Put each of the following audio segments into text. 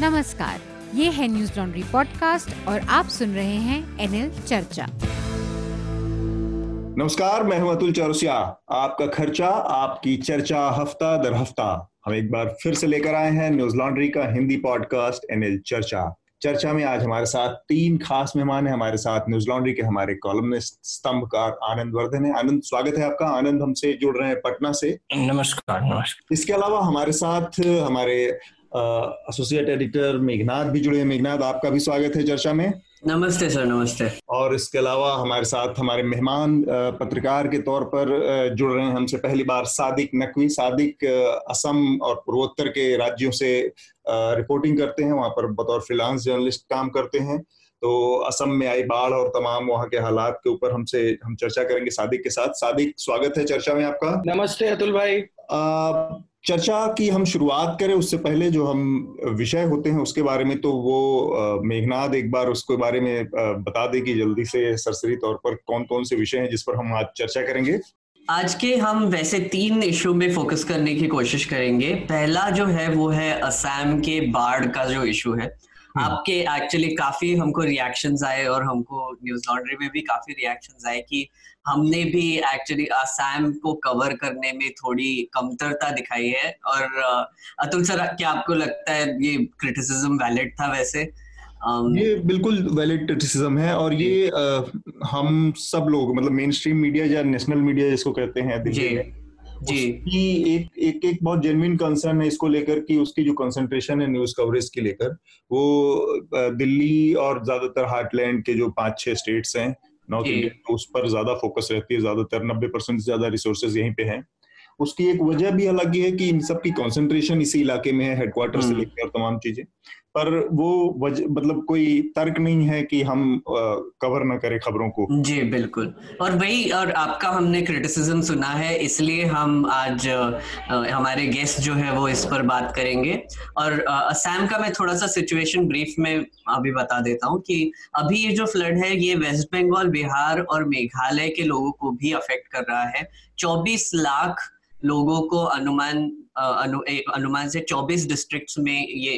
नमस्कार ये है न्यूज़ लॉन्ड्री पॉडकास्ट और आप सुन रहे हैं एनएल चर्चा। नमस्कार मैं हूँ अतुल चौरसिया। आपका खर्चा आपकी चर्चा हफ़्ता दर हफ़्ता। हम एक बार फिर से लेकर आए हैं न्यूज़ लॉन्ड्री का हिंदी पॉडकास्ट एनएल चर्चा। चर्चा में आज हमारे साथ तीन खास मेहमान हैं। हमारे साथ न्यूज़ लॉन्ड्री के हमारे कॉलमनिस्ट स्तंभकार आनंद वर्धन है। आनंद स्वागत है आपका। आनंद हमसे जुड़ रहे हैं पटना से। नमस्कार नमस्कार। इसके अलावा हमारे साथ हमारे एसोसिएट एडिटर मेघनाथ भी जुड़े हैं। मेघनाथ आपका भी स्वागत है चर्चा में। नमस्ते सर नमस्ते। और इसके अलावा हमारे साथ हमारे मेहमान पत्रकार के तौर पर जुड़ रहे हैं हमसे पहली बार सादिक नकवी। सादिक असम और पूर्वोत्तर के राज्यों से रिपोर्टिंग करते हैं। वहाँ पर बतौर फ्रीलांस जर्नलिस्ट काम करते हैं। तो असम में आई बाढ़ और तमाम वहाँ के हालात के ऊपर हमसे हम चर्चा करेंगे सादिक के साथ। सादिक स्वागत है चर्चा में आपका। नमस्ते अतुल भाई। चर्चा की हम शुरुआत करें उससे पहले जो हम विषय होते हैं उसके बारे में तो वो मेघनाथ एक बार उसके बारे में बता दे कि जल्दी से सरसरी तौर पर कौन कौन से विषय हैं जिस पर हम आज चर्चा करेंगे। आज के हम वैसे तीन इशू में फोकस करने की कोशिश करेंगे। पहला जो है वो है असम के बाढ़ का जो इशू है। हम्म। आपके एक्चुअली काफ़ी हमको रिएक्शंस आए और हमको न्यूज़ लॉन्ड्री में भी काफ़ी रिएक्शंस आए कि हमने भी एक्चुअली आसाम को कवर करने में थोड़ी कमतरता दिखाई है और अतुल सर क्या आपको लगता है ये क्रिटिसिज्म वैलिड था वैसे? Um, ये बिल्कुल वैलिड क्रिटिसिज्म है और ये आ, हम सब लोग मतलब मेन स्ट्रीम मीडिया या नेशनल मीडिया जिसको कहते हैं दिल्ली में जी। एक एक एक बहुत जेन्युइन कंसर्न है इसको लेकर कि उसकी जो कंसंट्रेशन है न्यूज़ कवरेज के लेकर वो दिल्ली और ज़्यादातर हार्टलैंड के जो पाँच छह स्टेट्स हैं नॉर्थ इंडिया तो उस पर ज़्यादा फोकस रहती है ज़्यादातर नब्बे परसेंट से ज़्यादा रिसोर्सेज यहीं पे हैं। उसकी एक वजह भी अलग ही है कि इन सब की कॉन्सेंट्रेशन इसी इलाके में है हेडक्वार्टर से हम्म। लेकर तमाम चीज़ें। पर वो वजह मतलब कोई तर्क नहीं है कि हम आ, कवर ना करें खबरों को। जी बिल्कुल। और वही और आपका हमने क्रिटिसिज्म सुना है इसलिए हम आज आ, हमारे गेस्ट जो है वो इस पर बात करेंगे। और असम का मैं थोड़ा सा सिचुएशन ब्रीफ में अभी बता देता हूँ कि अभी ये जो फ्लड है ये वेस्ट बंगाल बिहार और मेघालय के लोगों को भी अफेक्ट कर रहा है। चौबीस लाख लोगों को अनुमान अनु, अनुमान से 24 डिस्ट्रिक्ट्स में ये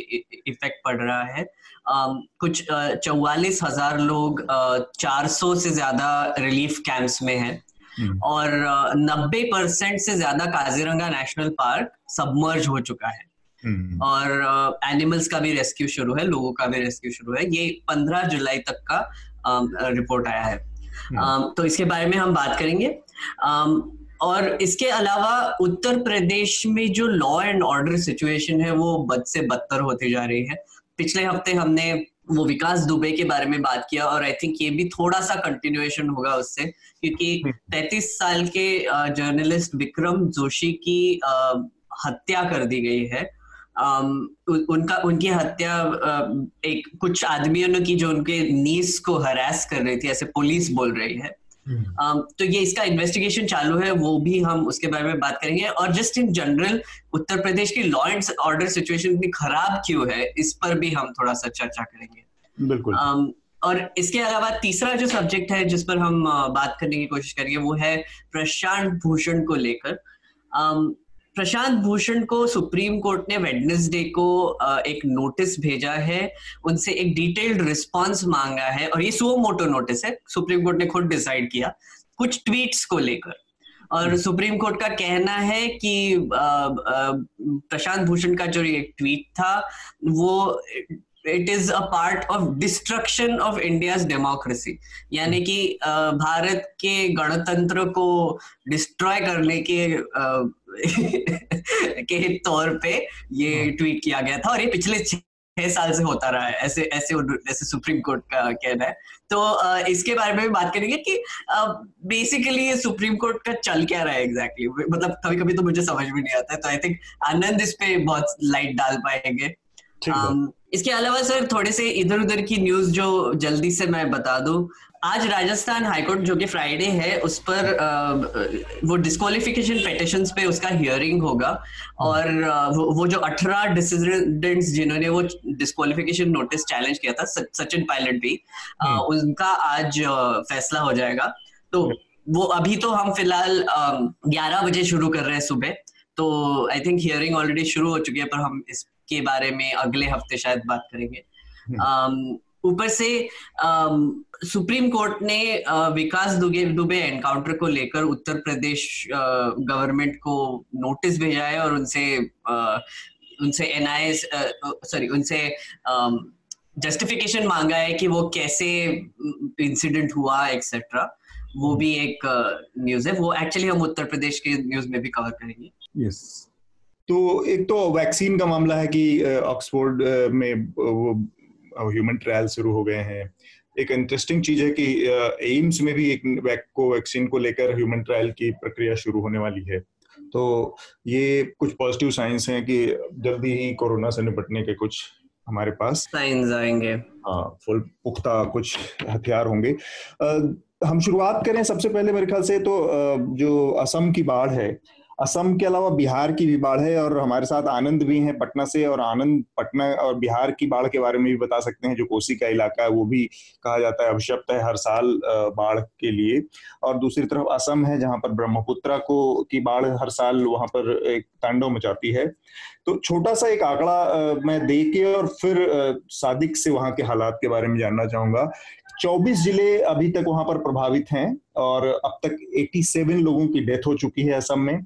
इफ़ेक्ट पड़ रहा है कुछ चौवालीस हज़ार लोग चार सौ से ज़्यादा रिलीफ कैंप्स में हैं हम्म। और नब्बे परसेंट से ज़्यादा काजीरंगा नेशनल पार्क सबमर्ज हो चुका है हम्म। और एनिमल्स का भी रेस्क्यू शुरू है लोगों का भी रेस्क्यू शुरू है ये पंद्रह जुलाई तक का रिपोर्ट आया है हम्म। तो इसके बारे में हम बात करेंगे और इसके अलावा उत्तर प्रदेश में जो लॉ एंड ऑर्डर सिचुएशन है वो बद से बदतर होती जा रही है। पिछले हफ़्ते हमने वो विकास दुबे के बारे में बात किया और आई थिंक ये भी थोड़ा सा कंटिन्यूएशन होगा उससे क्योंकि 35 हम्म। साल के जर्नलिस्ट विक्रम जोशी की हत्या कर दी गई है। उनका उनकी हत्या एक कुछ आदमियों ने की जो उनके नीस को हरास कर रही थी ऐसे पुलिस बोल रही है। तो ये इसका इन्वेस्टिगेशन चालू है वो भी हम उसके बारे में बात करेंगे। और just in general Uttar Pradesh की लॉ एंड ऑर्डर सिचुएशन इतनी खराब क्यों है इस पर भी हम थोड़ा सा चर्चा करेंगे। बिल्कुल। um, और इसके अलावा तीसरा जो सब्जेक्ट है जिस पर हम बात करने की कोशिश करेंगे वो है प्रशांत भूषण को लेकर। um, प्रशांत भूषण को सुप्रीम कोर्ट ने वेडनेसडे को एक नोटिस भेजा है। उनसे एक डिटेल्ड रिस्पांस मांगा है और ये सो मोटो नोटिस है। सुप्रीम कोर्ट ने खुद डिसाइड किया कुछ ट्वीट्स को लेकर। और सुप्रीम हम्म। कोर्ट का कहना है कि प्रशांत भूषण का जो ये ट्वीट था वो it is a part of destruction of India democracy. यानी कि भारत के गणतंत्र को डिस्ट्रॉय करने के के तौर पे ये ट्वीट हाँ। किया गया था और ये पिछले छह साल से होता रहा है ऐसे ऐसे ऐसे सुप्रीम कोर्ट का कहना है तो इसके बारे में भी बात करेंगे कि बेसिकली ये सुप्रीम कोर्ट का चल क्या रहा है एग्जैक्टली exactly? मतलब कभी कभी तो मुझे समझ में नहीं आता है तो आई थिंक आनंद इस पे बहुत लाइट डाल पाएँगे इसके अलावा सर थोड़े से इधर उधर की न्यूज़ जो जल्दी से मैं बता दूँ आज राजस्थान हाईकोर्ट जो कि फ्राइडे है उस पर वो डिस्कालिफिकेशन पिटिशन पे उसका हियरिंग होगा और वो जो अठारह डिसिडेंट्स जिन्होंने वो डिस्कालिफिकेशन नोटिस चैलेंज किया था सचिन पायलट भी हम्म। उनका आज फैसला हो जाएगा तो वो अभी तो हम फ़िलहाल ग्यारह बजे शुरू कर रहे हैं सुबह तो आई थिंक हियरिंग ऑलरेडी शुरू हो चुकी है पर हम इसके बारे में अगले हफ़्ते शायद बात करेंगे हम्म। ऊपर से सुप्रीम कोर्ट ने विकास दुबे दुबे एनकाउंटर को लेकर उत्तर प्रदेश गवर्नमेंट को नोटिस भेजा है और उनसे उनसे एनआईए सॉरी उनसे जस्टिफिकेशन मांगा है कि वो कैसे इंसिडेंट हुआ एक्सेट्रा वो भी एक न्यूज़ है। वो एक्चुअली हम उत्तर प्रदेश के न्यूज़ में भी कवर करेंगे। Yes yes. तो एक तो वैक्सीन का मामला है कि ऑक्सफोर्ड में वो ह्यूमन ट्रायल शुरू हो गए हैं। एक इंटरेस्टिंग चीज़ है कि एम्स में भी एक को वैक्सीन को लेकर ह्यूमन ट्रायल की प्रक्रिया शुरू होने वाली है। तो ये कुछ पॉजिटिव साइंस हैं कि जल्दी ही कोरोना से निपटने के कुछ हमारे पास। साइंस आएँगे। हाँ फुल पुख्ता कुछ हथियार होंगे। हम शुरुआत करें सबसे पहले मेरे ख्याल से तो जो असम की बाढ़ है असम के अलावा बिहार की भी बाढ़ है और हमारे साथ आनंद भी हैं पटना से और आनंद, पटना और बिहार की बाढ़ के बारे में भी बता सकते हैं, जो कोसी का इलाका है, वो भी कहा जाता है अभिशप्त है हर साल बाढ़ के लिए। और दूसरी तरफ़ असम है, जहाँ पर ब्रह्मपुत्रा को, की बाढ़ हर साल वहाँ पर एक तांडव मचाती है। तो छोटा सा एक आंकड़ा मैं दे के और फिर सादिक से वहाँ के हालात के बारे में जानना चाहूँगा। 24 ज़िले अभी तक वहाँ पर प्रभावित हैं और अब तक 87 लोगों की डेथ हो चुकी है असम में।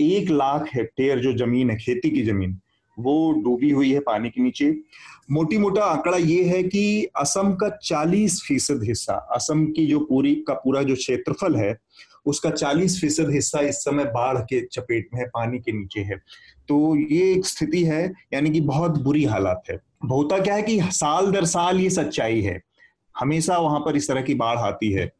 एक लाख हेक्टेयर जो ज़मीन है, खेती की ज़मीन, वो डूबी हुई है पानी के नीचे। मोटी मोटा आंकड़ा ये है कि असम का 40 फ़ीसद हिस्सा, असम की जो पूरी का पूरा जो क्षेत्रफल है, उसका 40 फ़ीसद हिस्सा इस समय बाढ़ के चपेट में है, पानी के नीचे है। तो ये एक स्थिति है, यानी कि बहुत बुरी हालात है। होता क्या है कि साल दर साल ये सच्चाई है। हमेशा वहाँ पर इस तरह की बाढ़ आती है।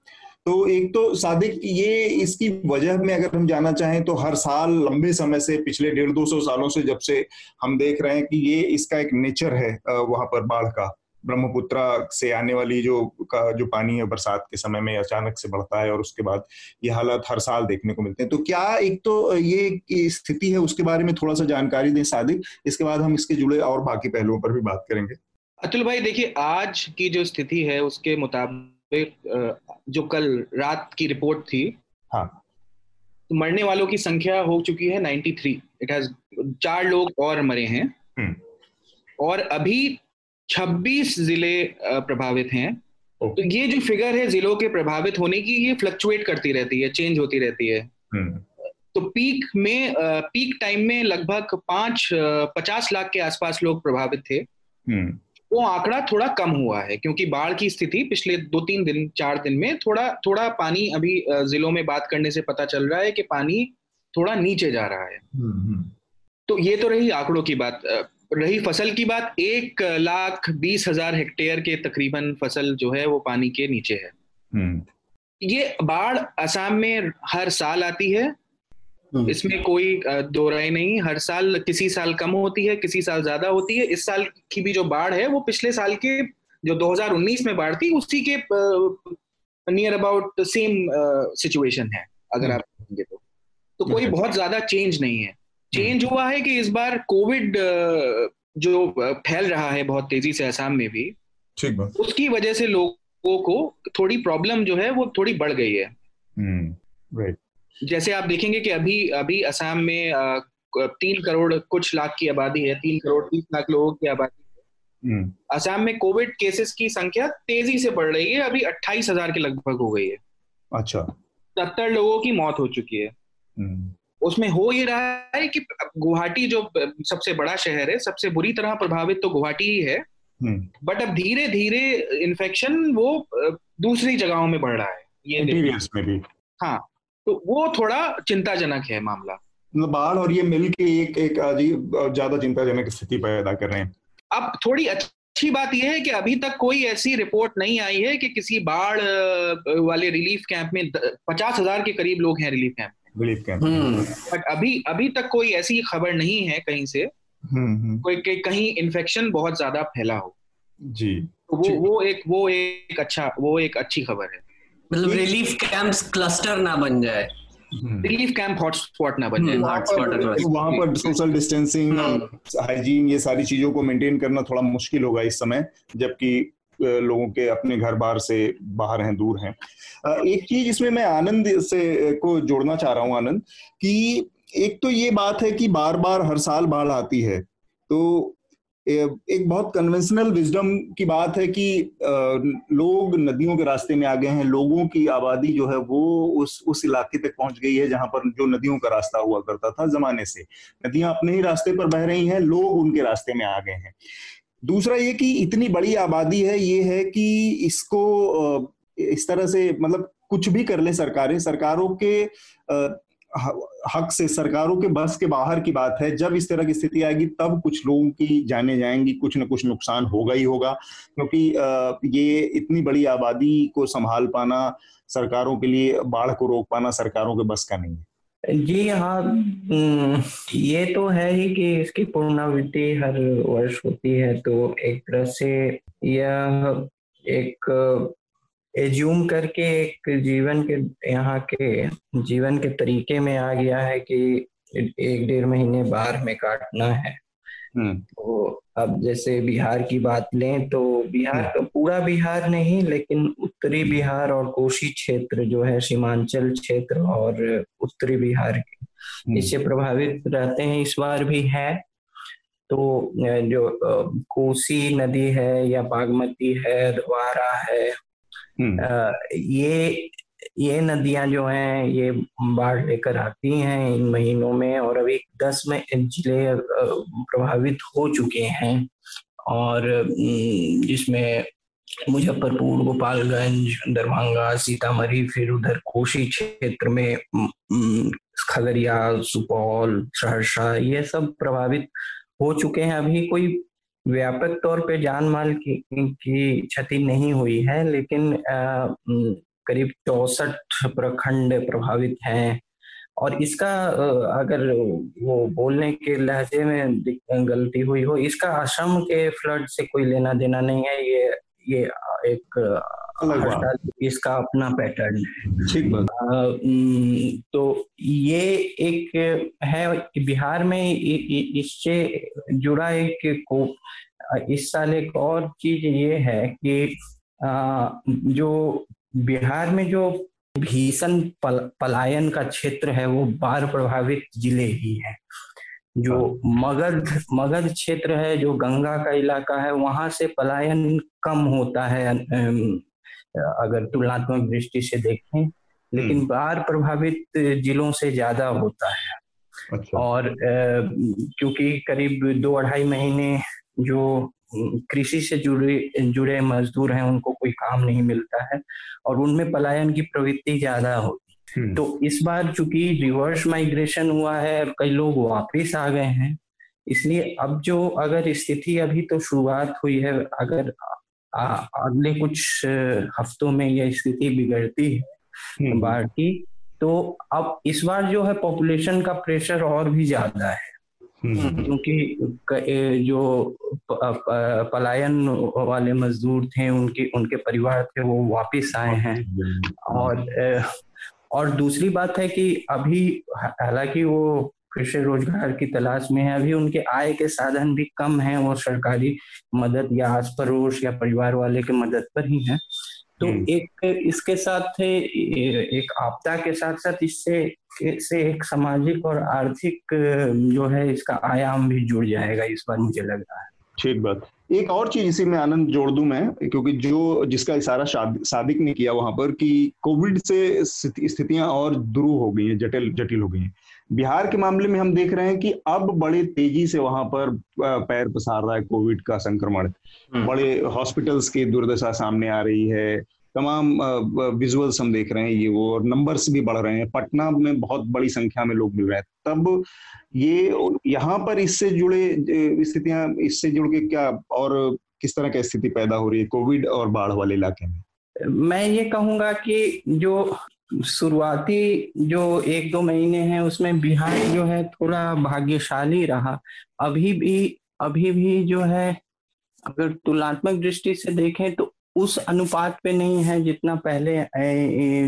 तो एक तो सादिक, ये इसकी वजह में अगर हम जाना चाहें तो हर साल लंबे समय से, पिछले डेढ़ दो सौ सालों से जब से हम देख रहे हैं कि ये इसका एक नेचर है वहाँ पर बाढ़ का। ब्रह्मपुत्रा से आने वाली जो का, जो पानी है बरसात के समय में अचानक से बढ़ता है और उसके बाद ये हालात हर साल देखने को मिलते हैं। तो क्या एक तो ये स्थिति है, उसके बारे में थोड़ा सा जानकारी दें सादिक, इसके बाद हम इसके जुड़े और बाकी पहलुओं पर भी बात करेंगे। अतुल भाई, देखिए, आज की जो स्थिति है, उसके मुताबिक जो कल रात की रिपोर्ट थी हाँ। तो मरने वालों की संख्या हो चुकी है 93 इट हैज़ चार लोग और मरे हैं। हम्म। और अभी 26 ज़िले प्रभावित हैं। तो ये जो फिगर है जिलों के प्रभावित होने की ये फ्लक्चुएट करती रहती है चेंज होती रहती है। हम्म। तो पीक में पीक टाइम में लगभग पाँच पचास लाख के आसपास लोग प्रभावित थे। हम्म। वो आंकड़ा थोड़ा कम हुआ है क्योंकि बाढ़ की स्थिति पिछले दो तीन दिन चार दिन में थोड़ा थोड़ा पानी अभी जिलों में बात करने से पता चल रहा है कि पानी थोड़ा नीचे जा रहा है हम्म, हम्म। तो ये तो रही आंकड़ों की बात रही फ़सल की बात एक लाख बीस हज़ार हेक्टेयर के तकरीबन फ़सल जो है वो पानी के नीचे है हम्म। ये बाढ़ असम में हर साल आती है। इसमें कोई दो राय नहीं। हर साल किसी साल कम होती है किसी साल ज़्यादा होती है। इस साल की भी जो बाढ़ है वो पिछले साल के जो 2019 में बाढ़ थी उसी के नियर अबाउट सेम सिचुएशन है अगर हम्म। आप देखेंगे तो। तो कोई बहुत ज़्यादा चेंज नहीं है। Change hmm. हुआ है कि इस बार कोविड जो फैल रहा है बहुत तेज़ी से असम में भी ठीक उसकी वजह से लोगों को थोड़ी प्रॉब्लम जो है वो थोड़ी बढ़ गई है। राइट जैसे आप देखेंगे कि अभी अभी असम में तीन करोड़ कुछ लाख की आबादी है तीन करोड़ तीस लाख लोगों की आबादी है। हम्म। असम में कोविड केसेस की संख्या तेज़ी से बढ़ रही है अभी अट्ठाईस हज़ार के लगभग हो गई है। अच्छा। सत्तर लोगों की मौत हो चुकी है। हम्म। उसमें हो ये रहा है कि गुवाहाटी जो सबसे बड़ा शहर है सबसे बुरी तरह प्रभावित तो गुवाहाटी ही है। But hmm. अब धीरे धीरे इन्फेक्शन वो दूसरी जगहों में बढ़ रहा है ये में भी। हाँ। तो वो थोड़ा चिंताजनक है मामला। मतलब बाढ़ और ये मिल के एक एक अजीब ज़्यादा चिंताजनक स्थिति पैदा कर रहे हैं। अब थोड़ी अच्छी बात यह है कि अभी तक कोई ऐसी रिपोर्ट नहीं आई है कि किसी बाढ़ वाले रिलीफ कैंप में पचास हज़ार के करीब लोग हैं रिलीफ कैंप में। रिलीफ कैंप बट अभी अभी तक कोई ऐसी खबर नहीं है कहीं से हम्म, हम्म। कोई कहीं इन्फेक्शन बहुत ज़्यादा फैला हो। जी। तो वो जी। वो एक वो एक अच्छा वो एक अच्छी खबर है। मतलब रिलीफ कैंप्स क्लस्टर ना बन जाए। रिलीफ कैंप हॉटस्पॉट ना बन जाए। हॉटस्पॉट वहाँ पर सोशल डिस्टेंसिंग हाइजीन ये सारी चीज़ों को मेंटेन करना थोड़ा मुश्किल होगा इस समय जबकि लोगों के अपने घर बार से बाहर हैं दूर हैं। एक चीज़ इसमें मैं आनंद से को जोड़ना चाह रहा हूँ आनंद कि एक तो ये बात है कि बार बार हर साल बाढ़ आती है तो एक बहुत कन्वेंशनल विजडम की बात है कि लोग नदियों के रास्ते में आ गए हैं, लोगों की आबादी जो है वो उस उस इलाके तक पहुँच गई है जहाँ पर जो नदियों का रास्ता हुआ करता था जमाने से। नदियाँ अपने ही रास्ते पर बह रही हैं, लोग उनके रास्ते में आ गए हैं। दूसरा ये कि इतनी बड़ी आबादी है, ये है कि इसको इस तरह से मतलब कुछ भी कर ले सरकारें, सरकारों के हक से, सरकारों के बस के बाहर की बात है। जब इस तरह की स्थिति आएगी, तब कुछ लोगों की जाने जाएँगी, कुछ न कुछ नुकसान होगा ही होगा। क्योंकि ये इतनी बड़ी आबादी को संभाल पाना सरकारों के लिए, बाढ़ को रोक पाना सरकारों के बस का नहीं है। जी हाँ ये तो है ही कि इसकी पुनरावृत्ति हर वर्ष होती है। तो एक तरह से यह एक एज्यूम करके एक जीवन के यहाँ के जीवन के तरीके में आ गया है कि एक डेढ़ महीने बाहर में काटना है हम्म। तो अब जैसे बिहार की बात लें तो बिहार का पूरा बिहार नहीं लेकिन उत्तरी बिहार और कोशी क्षेत्र जो है सीमांचल क्षेत्र और उत्तरी बिहार के हम्म। इससे प्रभावित रहते हैं इस बार भी है तो जो कोसी नदी है या बागमती है द्वारा है हम्म। ये ये नदियाँ जो हैं, ये बाढ़ लेकर आती हैं इन महीनों में और अभी दस में ज़िले प्रभावित हो चुके हैं और जिसमें मुजफ्फरपुर, गोपालगंज, दरभंगा, सीतामढ़ी, फिर उधर कोशी क्षेत्र में खगड़िया, सुपौल, सहरसा, ये सब प्रभावित हो चुके हैं अभी कोई व्यापक तौर पे जान माल की, क्षति नहीं हुई है लेकिन करीब चौसठ प्रखंड प्रभावित हैं। और इसका अगर वो बोलने के लहजे में गलती हुई हो इसका असम के फ्लड से कोई लेना देना नहीं है ये ये एक इसका अपना पैटर्न है। ठीक बात। तो ये एक है बिहार में इससे जुड़ा एक को इस साल एक और चीज़ ये है कि जो बिहार में जो भीषण पल, पलायन का क्षेत्र है वो बाढ़ प्रभावित ज़िले ही है। जो मगध मगध क्षेत्र है जो गंगा का इलाका है वहाँ से पलायन कम होता है अगर तुलनात्मक दृष्टि से देखें लेकिन हम्म। बाढ़ प्रभावित जिलों से ज़्यादा होता है अच्छा। और क्योंकि करीब दो अढ़ाई महीने जो कृषि से जुड़े जुड़े मजदूर हैं उनको कोई काम नहीं मिलता है और उनमें पलायन की प्रवृत्ति ज़्यादा होती हम्म। तो इस बार चूँकि रिवर्स माइग्रेशन हुआ है और कई लोग वापस आ गए हैं इसलिए अब जो अगर स्थिति अभी तो शुरुआत हुई है अगर अगले कुछ हफ्तों में यह स्थिति बिगड़ती है हम्म। बाढ़ की तो अब इस बार जो है पॉपुलेशन का प्रेशर और भी ज़्यादा है हम्म। क्योंकि जो पलायन वाले मजदूर थे उनके उनके परिवार थे वो वापस आए हैं और और दूसरी बात है कि अभी हालाँकि वो कृषि रोज़गार की तलाश में है। अभी उनके आय के साधन भी कम हैं और सरकारी मदद या आस पड़ोस या परिवार वाले के मदद पर ही है। तो हम्म। एक इसके साथ एक आपदा के साथ साथ इससे से एक सामाजिक और आर्थिक जो है इसका आयाम भी जुड़ जाएगा इस बार मुझे लग रहा है। ठीक बात। एक और चीज़ इसी में आनंद जोड़ दूँ मैं क्योंकि जो जिसका इशारा सादिक ने किया वहाँ पर कि कोविड से स्थितियाँ और ध्रुव हो गई हैं जटिल जटिल हो गई हैं। बिहार के मामले में हम देख रहे हैं कि अब बड़े तेज़ी से वहाँ पर पैर पसार रहा है कोविड का संक्रमण। हम्म। बड़े हॉस्पिटल्स की दुर्दशा सामने आ रही है। तमाम विजुअल्स हम देख रहे हैं ये वो और नंबर्स भी बढ़ रहे हैं। पटना में बहुत बड़ी संख्या में लोग मिल रहे हैं। तब ये यहाँ पर इससे जुड़े स्थितियाँ इससे जुड़ के क्या और किस तरह की स्थिति पैदा हो रही है कोविड और बाढ़ वाले इलाके में? मैं ये कहूँगा कि जो शुरुआती जो एक दो महीने हैं उसमें बिहार जो है थोड़ा भाग्यशाली रहा अभी भी अभी भी जो है अगर तुलनात्मक दृष्टि से देखें तो उस अनुपात पे नहीं है जितना पहले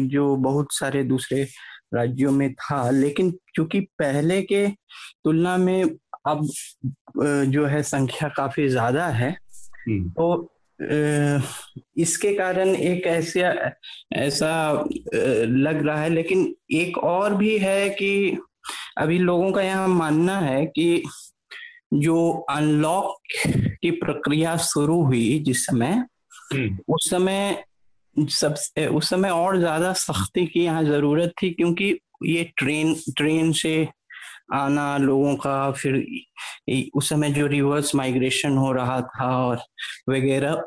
जो बहुत सारे दूसरे राज्यों में था लेकिन चूँकि पहले के तुलना में अब जो है संख्या काफ़ी ज़्यादा है हम्म। तो इसके कारण एक ऐसा ऐसा लग रहा है लेकिन एक और भी है कि अभी लोगों का यहाँ मानना है कि जो अनलॉक की प्रक्रिया शुरू हुई जिस समय हम्म। उस समय सब उस समय और ज़्यादा सख्ती की यहाँ ज़रूरत थी क्योंकि ये ट्रेन ट्रेन से आना लोगों का फिर उस समय जो रिवर्स माइग्रेशन हो रहा था और वगैरह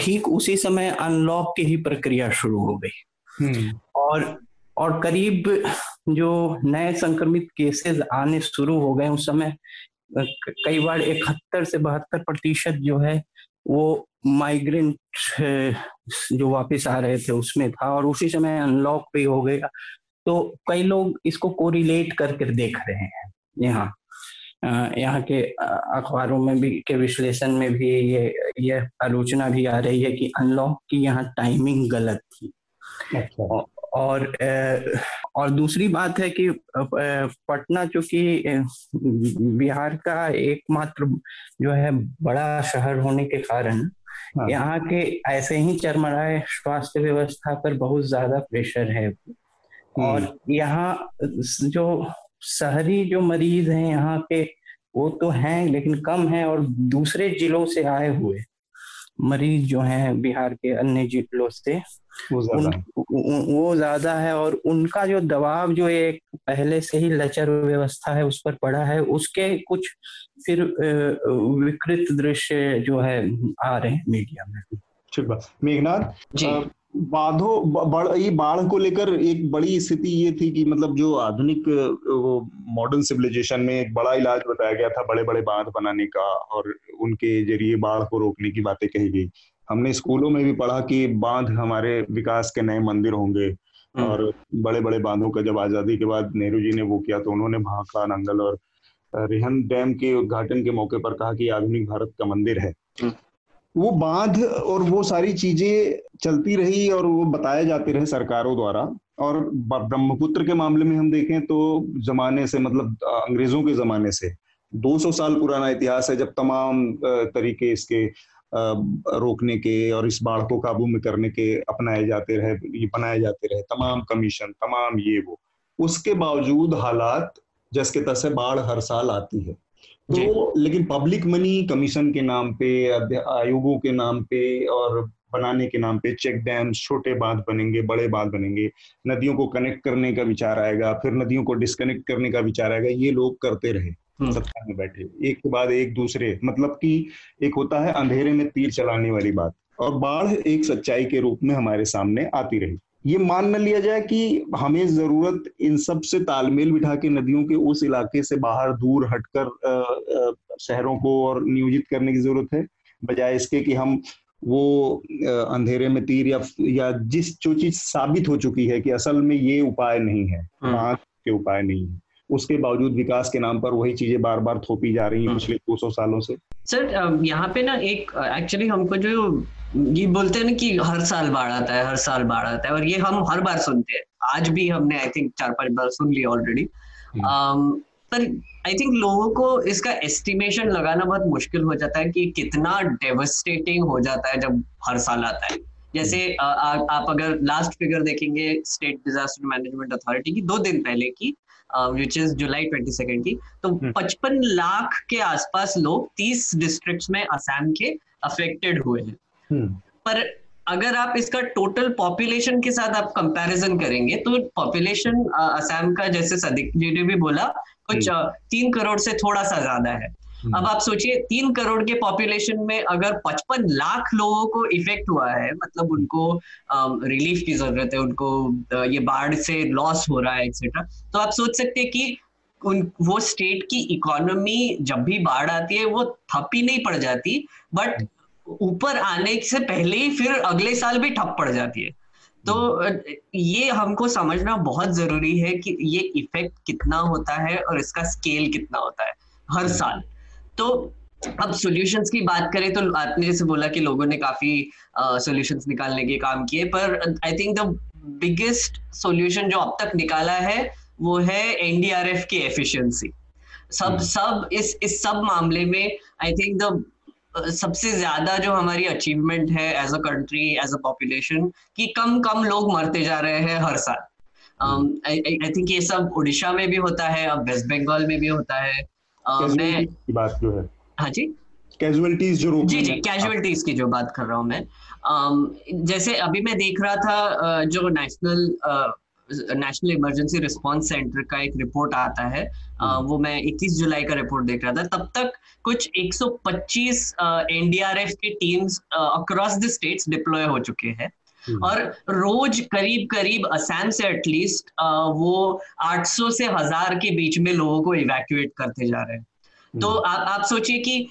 ठीक उसी समय अनलॉक की ही प्रक्रिया शुरू हो गई। हम्म। और और करीब जो नए संक्रमित केसेस आने शुरू हो गए उस समय कई बार इकहत्तर से बहत्तर प्रतिशत जो है वो माइग्रेंट जो वापस आ रहे थे उसमें था और उसी समय अनलॉक भी हो गया। तो कई लोग इसको कोरिलेट करके देख रहे हैं यहाँ यहाँ के अखबारों में भी के विश्लेषण में भी ये ये आलोचना भी आ रही है कि अनलॉक की यहाँ टाइमिंग गलत थी अच्छा। और और दूसरी बात है कि पटना चूँकि बिहार का एकमात्र जो है बड़ा शहर होने के कारण हाँ। यहाँ के ऐसे ही चरमराए स्वास्थ्य व्यवस्था पर बहुत ज़्यादा प्रेशर है और हम्म। यहाँ जो शहरी जो मरीज़ हैं यहाँ के वो तो हैं लेकिन कम है और दूसरे जिलों से आए हुए मरीज़ जो हैं बिहार के अन्य जिलों से वो ज़्यादा वो ज़्यादा है और उनका जो दबाव जो एक पहले से ही लचर व्यवस्था है उस पर पड़ा है उसके कुछ फिर विकृत दृश्य जो है आ रहे हैं मीडिया में। ठीक बात। मेघनाथ जी। बाधो बड़ ये बाढ़ को लेकर एक बड़ी स्थिति ये थी कि मतलब जो आधुनिक वो मॉडर्न सिविलाइजेशन में एक बड़ा इलाज बताया गया था बड़े बड़े बाँध बनाने का और उनके ज़रिए बाढ़ को रोकने की बातें कही गई हमने स्कूलों में भी पढ़ा कि बाँध हमारे विकास के नए मंदिर होंगे हम्म। और बड़े बड़े बांधों का जब आज़ादी के बाद नेहरू जी ने वो किया तो उन्होंने भाखड़ा नंगल और रिहन डैम के उद्घाटन के मौके पर कहा कि आधुनिक भारत का मंदिर है हम्म। वो बाँध और वो सारी चीज़ें चलती रही और वो बताए जाते रहे सरकारों द्वारा। और ब्रह्मपुत्र के मामले में हम देखें तो जमाने से मतलब अंग्रेज़ों के जमाने से 200 साल पुराना इतिहास है जब तमाम तरीके इसके रोकने के और इस बाढ़ को काबू में करने के अपनाए जाते रहे, ये बनाए जाते रहे, तमाम कमीशन, तमाम ये वो। उसके बावजूद हालात जस के तसे बाढ़ हर साल आती है। तो लेकिन पब्लिक मनी कमीशन के नाम पे आयोगों के नाम पे और बनाने के नाम पे चेक डैम छोटे बाँध बनेंगे बड़े बाँध बनेंगे नदियों को कनेक्ट करने का विचार आएगा फिर नदियों को डिस्कनेक्ट करने का विचार आएगा ये लोग करते रहे हम्म। सत्ता में बैठे एक के बाद एक दूसरे मतलब कि एक होता है अंधेरे में तीर चलाने वाली बात और बाढ़ एक सच्चाई के रूप में हमारे सामने आती रही ये मान न लिया जाए कि हमें ज़रूरत इन सबसे तालमेल बिठा के नदियों के उस इलाके से बाहर दूर हटकर शहरों को और नियोजित करने की ज़रूरत है बजाय इसके कि हम वो अंधेरे में तीर या या जिस जो चीज़ साबित हो चुकी है कि असल में ये उपाय नहीं है वहाँ के उपाय नहीं है। उसके बावजूद विकास के नाम पर वही चीज़ें बार बार थोपी जा रही हैं पिछले 200 सालों से। सर यहाँ पे ना एक एक्चुअली हमको जो ये बोलते हैं ना कि हर साल बाढ़ आता है हर साल बाढ़ आता है और ये हम हर बार सुनते हैं आज भी हमने आई थिंक चार पाँच बार सुन लिया ऑलरेडी हम्म। पर आई थिंक लोगों को इसका एस्टिमेशन लगाना बहुत मुश्किल हो जाता है कि कितना डेवस्टेटिंग हो जाता है जब हर साल आता है जैसे आ, हम्म। आ, आप अगर लास्ट फिगर देखेंगे स्टेट डिजास्टर मैनेजमेंट अथॉरिटी की दो दिन पहले की which is July twenty second की तो हम्म। पचपन लाख के आसपास लोग तीस डिस्ट्रिक्ट्स में असम के अफेक्टेड हुए हैं। पर अगर आप इसका टोटल पॉपुलेशन के साथ आप कंपैरिजन करेंगे तो पॉपुलेशन असम का जैसे सदिक जी ने भी बोला कुछ हम्म। तीन करोड़ से थोड़ा सा ज़्यादा है हम्म। अब आप सोचिए तीन करोड़ के पॉपुलेशन में अगर पचपन लाख लोगों को इफ़ेक्ट हुआ है मतलब उनको रिलीफ की ज़रूरत है उनको ये बाढ़ से लॉस हो रहा है एक्सेट्रा तो आप सोच सकते हैं कि उन वो स्टेट की इकोनॉमी जब भी बाढ़ आती है वो थप ही नहीं पड़ जाती बट ऊपर आने से पहले ही फिर अगले साल भी ठप पड़ जाती है। तो ये हमको समझना बहुत ज़रूरी है कि ये इफ़ेक्ट कितना होता है और इसका स्केल कितना होता है हर साल। तो अब सॉल्यूशंस की बात करें तो आपने जैसे बोला कि लोगों ने काफ़ी सॉल्यूशंस uh, निकालने के काम किए पर I think the biggest solution जो अब तक निकाला है वो है एनडीआरएफ की एफिशिएंसी सब हम्म। सब इस इस सब मामले में आई थिंक द सबसे ज़्यादा जो हमारी अचीवमेंट है as a country as a population कि कम कम लोग मरते जा रहे हैं हर साल। आई थिंक ये सब उड़ीसा में भी होता है अब वेस्ट बंगाल में भी होता है। मैं बात जो है। हाँ जी? कैजुअलिटीज जो जी जी कैजुअलिटीज की जो बात कर रहा हूँ मैं। जैसे अभी मैं देख रहा था जो national national emergency response centre का एक रिपोर्ट आता है हम्म। वो मैं 21 जुलाई का रिपोर्ट देख रहा था तब तक कुछ 125 एनडीआरएफ के teams across the states deploy हो चुके हैं हम्म। और रोज करीब करीब असम से एटलीस्ट वो 800 से हज़ार के बीच में लोगों को इवैक्यूएट करते जा रहे हैं तो हम्म। आप आप सोचिए कि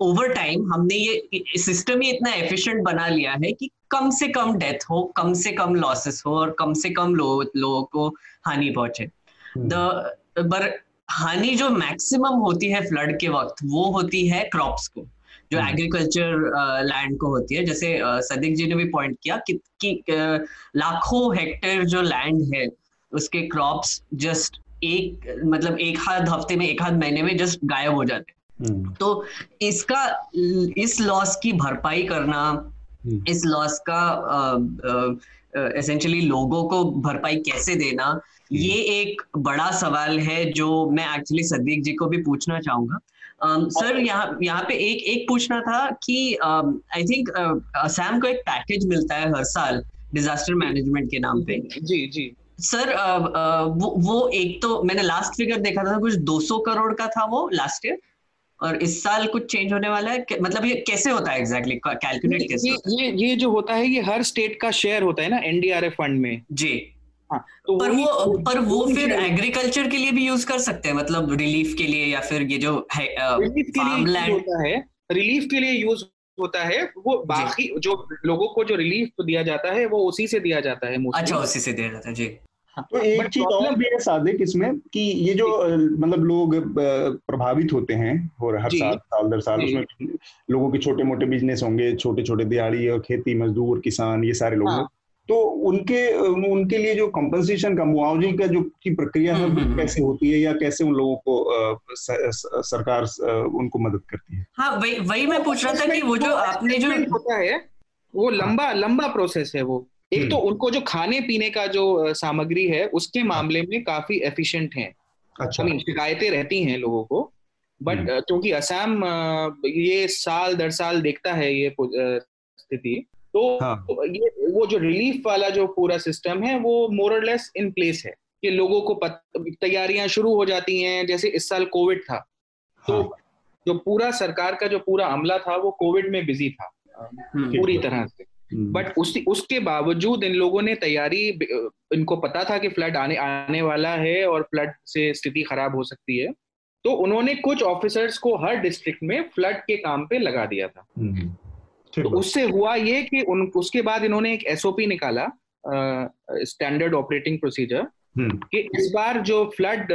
ओवर टाइम हमने ये सिस्टम ही इतना एफिशिएंट बना लिया है कि कम से कम डेथ हो कम से कम लॉसेस हो और कम से कम लोगों लो को हानि पहुँचे द पर हानि जो मैक्सिमम होती है फ्लड के वक्त वो होती है क्रॉप्स को जो एग्रीकल्चर हम्म। लैंड को होती है जैसे सदिक जी ने भी पॉइंट किया कि, कि लाखों हेक्टेयर जो लैंड है उसके क्रॉप्स जस्ट एक मतलब एक हाथ हफ़्ते में एक हाथ महीने में जस्ट गायब हो जाते हैं तो इसका इस लॉस की भरपाई करना हम्म। इस लॉस का एसेंशियली लोगों को भरपाई कैसे देना हम्म। ये एक बड़ा सवाल है जो मैं एक्चुअली सदीक जी को भी पूछना चाहूँगा। सर यहाँ यहाँ पे एक एक पूछना था कि आई थिंक असम को एक पैकेज मिलता है हर साल डिजास्टर मैनेजमेंट के नाम पे। जी जी। सर वो वो एक तो मैंने लास्ट फिगर देखा था कुछ 200 करोड़ का था वो लास्ट ईयर और इस साल कुछ चेंज होने वाला है? मतलब ये कैसे होता है एग्जैक्टली exactly? कैलकुलेट कैसे ये, ये ये जो होता है ये हर स्टेट का शेयर होता है ना एनडीआरएफ फंड में। जी। हाँ, तो पर वो पर वो फिर एग्रीकल्चर के लिए भी यूज़ कर सकते हैं? मतलब रिलीफ के लिए या फिर ये जो है रिलीफ के लिए होता है। रिलीफ के लिए यूज़ होता है। वो बाकी जो लोगों को जो रिलीफ दिया जाता है वो उसी से दिया जाता है अच्छा उसी से दिया जाता है जी। तो एक चीज़ और भी है सादिक इसमें कि ये जो मतलब लोग प्रभावित होते हैं और हर साल साल दर साल उसमें लोगों के छोटे मोटे बिज़नेस होंगे छोटे छोटे दिहाड़ी और खेती मजदूर किसान ये सारे लोग हाँ। तो उनके उनके लिए जो कंपनसेशन का मुआवजे का जो की प्रक्रिया है हम्म, हम्म, हम्म। कैसे होती है या कैसे उन लोगों को सरकार उनको मदद करती है? हाँ वही वही मैं पूछ रहा था कि वो जो आपने जो होता है वो लंबा लंबा प्रोसेस है वो। एक तो हम्म। उनको जो खाने पीने का जो सामग्री है उसके हाँ। मामले में काफ़ी एफिशिएंट है अच्छा शिकायतें रहती हैं लोगों को बट हम्म। क्योंकि असम ये साल दर साल देखता है ये स्थिति तो हाँ. ये वो जो रिलीफ वाला जो पूरा सिस्टम है वो मोरलेस इन प्लेस है कि लोगों को तैयारियाँ शुरू हो जाती हैं जैसे इस साल कोविड था तो हाँ. जो पूरा सरकार का जो पूरा अमला था वो कोविड में बिज़ी था। पूरी तरह से बट हम्म। उस उसके बावजूद इन लोगों ने तैयारी इनको पता था कि फ्लड आने आने वाला है और फ्लड से स्थिति खराब हो सकती है। तो उन्होंने कुछ ऑफिसर्स को हर डिस्ट्रिक्ट में फ्लड के काम पे लगा दिया था। हम्म। तो उससे हुआ ये कि उन उसके बाद इन्होंने एक एसओपी निकाला स्टैंडर्ड ऑपरेटिंग प्रोसीजर कि इस बार जो फ्लड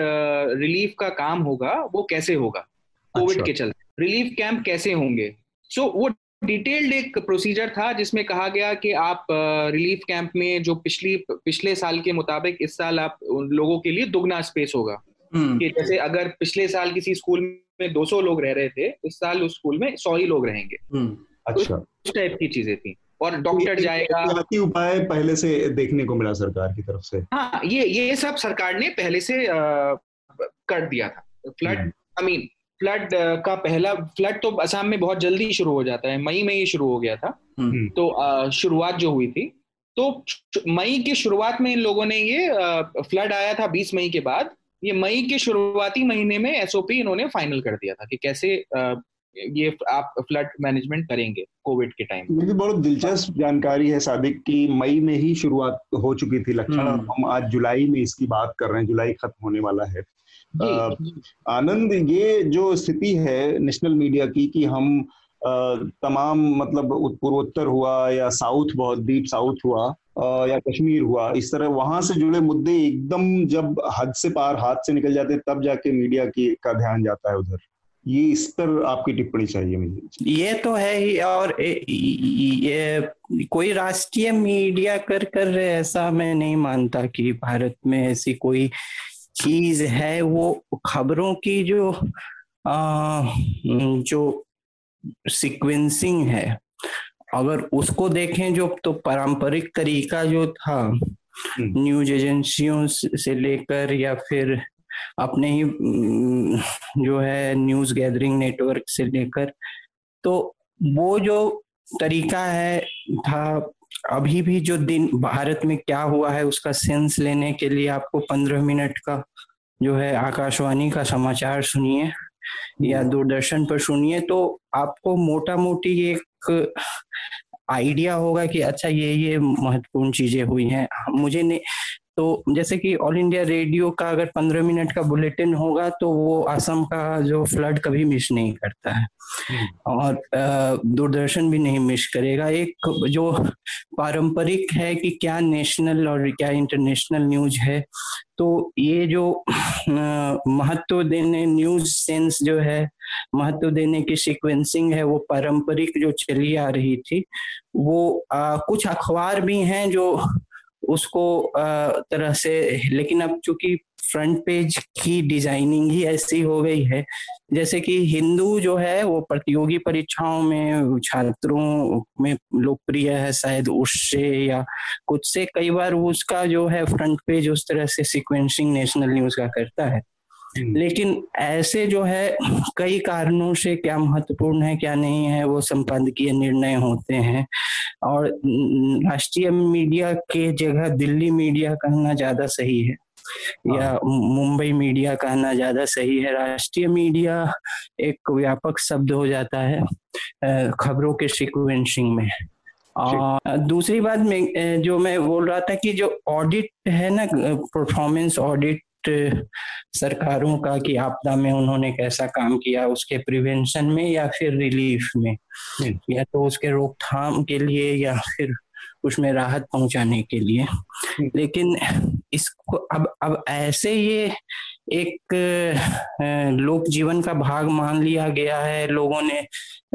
रिलीफ का काम होगा वो कैसे होगा? कोविड अच्छा। के चलते। रिलीफ कैंप कैसे होंगे? सो so, वो डिटेल्ड एक प्रोसीजर था जिसमें कहा गया कि आप रिलीफ कैंप में जो पिछली पिछले साल के मुताबिक इस साल आप उन लोगों के लिए दुगना स्पेस होगा। हम्म। कि जैसे अगर पिछले साल किसी स्कूल में 200 लोग रह रहे थे इस साल उस स्कूल में सौ ही लोग रहेंगे। हम्म। तो अच्छा। उस टाइप की चीज़ें थी। और डॉक्टर तो जाएगा उपाय पहले से देखने को मिला सरकार की तरफ़ से? हाँ ये ये सब सरकार ने पहले से आ, कर दिया था। फ्लड आई मीन फ्लड का पहला फ्लड तो असम में बहुत जल्दी शुरू हो जाता है। मई में ही शुरू हो गया था। हम्म। तो शुरुआत जो हुई थी तो मई की शुरुआत में इन लोगों ने ये फ्लड आया था 20 मई के बाद। ये मई के शुरुआती महीने में एसओपी इन्होंने फाइनल कर दिया था कि कैसे ये आप फ्लड मैनेजमेंट करेंगे कोविड के टाइम मुझे बहुत दिलचस्प जानकारी है सादिक की मई में ही शुरुआत हो चुकी थी। लक्षण हम्म। हम आज जुलाई में इसकी बात कर रहे हैं जुलाई खत्म होने वाला है। आनंद ये जो स्थिति है नेशनल मीडिया की कि हम तमाम मतलब पूर्वोत्तर हुआ या साउथ बहुत डीप साउथ हुआ या कश्मीर हुआ इस तरह वहाँ से जुड़े मुद्दे एकदम जब हद से पार हाथ से निकल जाते तब जाके मीडिया की का ध्यान जाता है उधर। ये इस पर आपकी टिप्पणी चाहिए मुझे। ये तो है ही और ये कोई राष्ट्रीय मीडिया कर कर ऐसा मैं नहीं मानता कि भारत में ऐसी कोई चीज़ है वो खबरों की जो आ, जो सीक्वेंसिंग है अगर उसको देखें जो तो पारंपरिक तरीका जो था न्यूज़ हम्म। एजेंसियों से लेकर या फिर अपने ही जो है न्यूज़ गैदरिंग नेटवर्क से लेकर तो वो जो तरीका है था अभी भी जो दिन भारत में क्या हुआ है उसका सेंस लेने के लिए आपको पंद्रह मिनट का जो है आकाशवाणी का समाचार सुनिए या दूरदर्शन पर सुनिए तो आपको मोटा मोटी एक आइडिया होगा कि अच्छा ये ये महत्वपूर्ण चीज़ें हुई हैं। मुझे नहीं तो जैसे कि ऑल इंडिया रेडियो का अगर पंद्रह मिनट का बुलेटिन होगा तो वो असम का जो फ्लड कभी मिस नहीं करता है हम्म। और दूरदर्शन भी नहीं मिस करेगा एक जो पारंपरिक है कि क्या नेशनल और क्या इंटरनेशनल न्यूज़ है तो ये जो महत्व देने न्यूज़ सेंस जो है महत्व देने की सीक्वेंसिंग है वो पारंपरिक जो चली आ रही थी वो आ, कुछ अखबार भी हैं जो उसको तरह से, लेकिन अब चूँकि फ्रंट पेज की डिज़ाइनिंग ही ऐसी हो गई है, जैसे कि हिंदू जो है, वो प्रतियोगी परीक्षाओं में छात्रों में लोकप्रिय है, शायद उससे या कुछ से कई बार उसका जो है फ्रंट पेज उस तरह से सिक्वेंसिंग नेशनल न्यूज़ का करता है। लेकिन ऐसे जो है कई कारणों से क्या महत्वपूर्ण है क्या नहीं है वो संपादकीय निर्णय होते हैं। और राष्ट्रीय मीडिया के जगह दिल्ली मीडिया कहना ज़्यादा सही है या हाँ। मुंबई मीडिया कहना ज़्यादा सही है। राष्ट्रीय मीडिया एक व्यापक शब्द हो जाता है खबरों के सिक्वेंसिंग में। और दूसरी बात में जो मैं बोल रहा था कि जो ऑडिट है ना परफॉर्मेंस ऑडिट सरकारों का कि आपदा में उन्होंने कैसा काम किया उसके प्रिवेंशन में या फिर रिलीफ में। या तो उसके रोकथाम के लिए या फिर उसमें राहत पहुँचाने के लिए। लेकिन इसको अब अब ऐसे ये एक लोक जीवन का भाग मान लिया गया है लोगों ने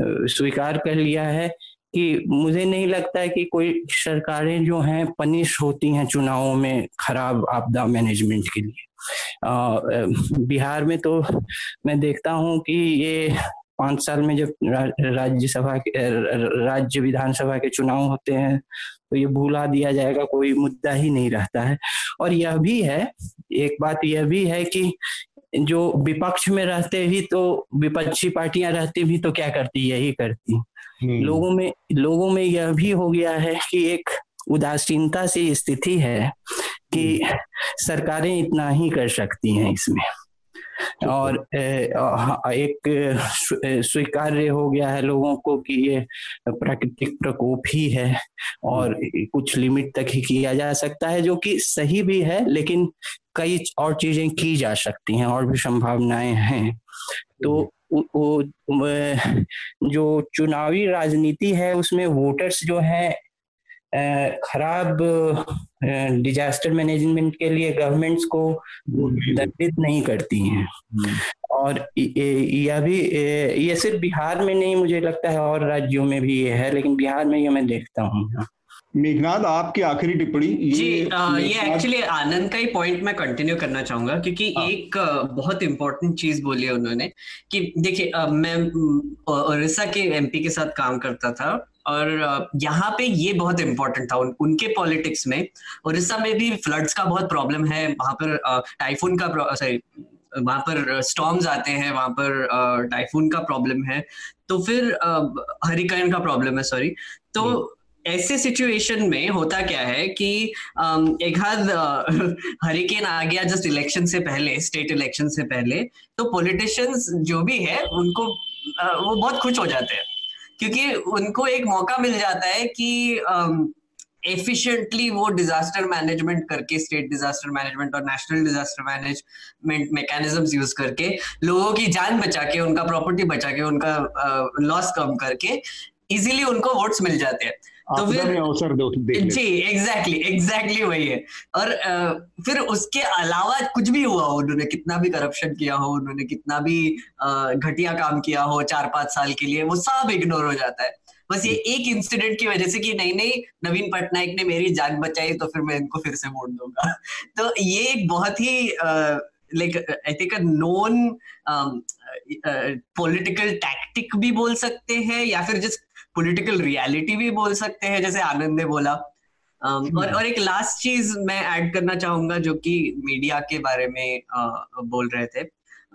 स्वीकार कर लिया है कि मुझे नहीं लगता है कि कोई सरकारें जो हैं पनिश होती हैं चुनावों में खराब आपदा मैनेजमेंट के लिए बिहार में तो मैं देखता हूँ कि ये पाँच साल में जब राज्यसभा के राज्य विधानसभा के चुनाव होते हैं तो ये भूला दिया जाएगा, कोई मुद्दा ही नहीं रहता है और यह भी है, एक बात यह भी है कि जो विपक्ष में रहते भी तो विपक्षी पार्टियाँ रहती भी तो क्या करती, यही करती। लोगों में लोगों में यह भी हो गया है कि एक उदासीनता सी स्थिति है कि हम्म। सरकारें इतना ही कर सकती हैं इसमें और एक स्वीकार्य हो गया है लोगों को कि ये प्राकृतिक प्रकोप ही है और हम्म। कुछ लिमिट तक ही किया जा सकता है जो कि सही भी है लेकिन कई और चीज़ें की जा सकती हैं और भी संभावनाएँ हैं तो वो जो चुनावी राजनीति है उसमें वोटर्स जो है खराब डिजास्टर मैनेजमेंट के लिए गवर्नमेंट्स को दंडित नहीं करती हैं। हम्म। और यह भी ये सिर्फ़ बिहार में नहीं मुझे लगता है और राज्यों में भी ये है लेकिन बिहार में ये मैं देखता हूँ मेघनाथ आपकी आखिरी टिप्पणी जी आ, ये एक्चुअली आनंद का ही पॉइंट मैं कंटिन्यू करना चाहूँगा क्योंकि हाँ. एक बहुत इंपॉर्टेंट चीज़ बोली है उन्होंने कि देखिए मैं उड़ीसा के एमपी के साथ काम करता था और यहाँ पे ये बहुत इंपॉर्टेंट था उन, उनके पॉलिटिक्स में। उड़ीसा में भी फ्लड्स का बहुत प्रॉब्लम है वहाँ पर टाइफून का सॉरी वहाँ पर स्टॉर्म्स आते हैं वहाँ पर टाइफून का प्रॉब्लम है। तो फिर हरिकन का प्रॉब्लम है सॉरी तो ऐसे सिचुएशन में होता क्या है कि एक हाथ हरिकेन आ गया जस्ट इलेक्शन से पहले स्टेट इलेक्शन से पहले तो पॉलिटिशियंस जो भी है, उनको वो बहुत खुश हो जाते हैं। क्योंकि उनको एक मौका मिल जाता है कि एफिशिएंटली वो डिजास्टर मैनेजमेंट करके स्टेट डिजास्टर मैनेजमेंट और national disaster management mechanisms use करके, लोगों की जान बचा के, उनका प्रॉपर्टी बचा के, उनका लॉस कम करके इजीली उनको वोट्स मिल जाते हैं। तो फिर अवसर दो जी एग्जैक्टली एग्जैक्टली वही है। और फिर उसके अलावा कुछ भी हुआ हो उन्होंने कितना भी करप्शन किया हो उन्होंने कितना भी घटिया काम किया हो चार पाँच साल के लिए वो सब इग्नोर हो जाता है। बस ये एक इंसिडेंट की वजह से कि नहीं नहीं नवीन पटनायक ने मेरी जान बचाई तो फिर मैं इनको फिर से वोट दूँगा। तो ये एक बहुत ही like I think known political tactic भी बोल सकते हैं या फिर जिस पॉलिटिकल रियलिटी भी बोल सकते हैं जैसे आनंद ने बोला। Um, और और एक लास्ट चीज़ मैं ऐड करना चाहूँगा जो कि मीडिया के बारे में uh, बोल रहे थे।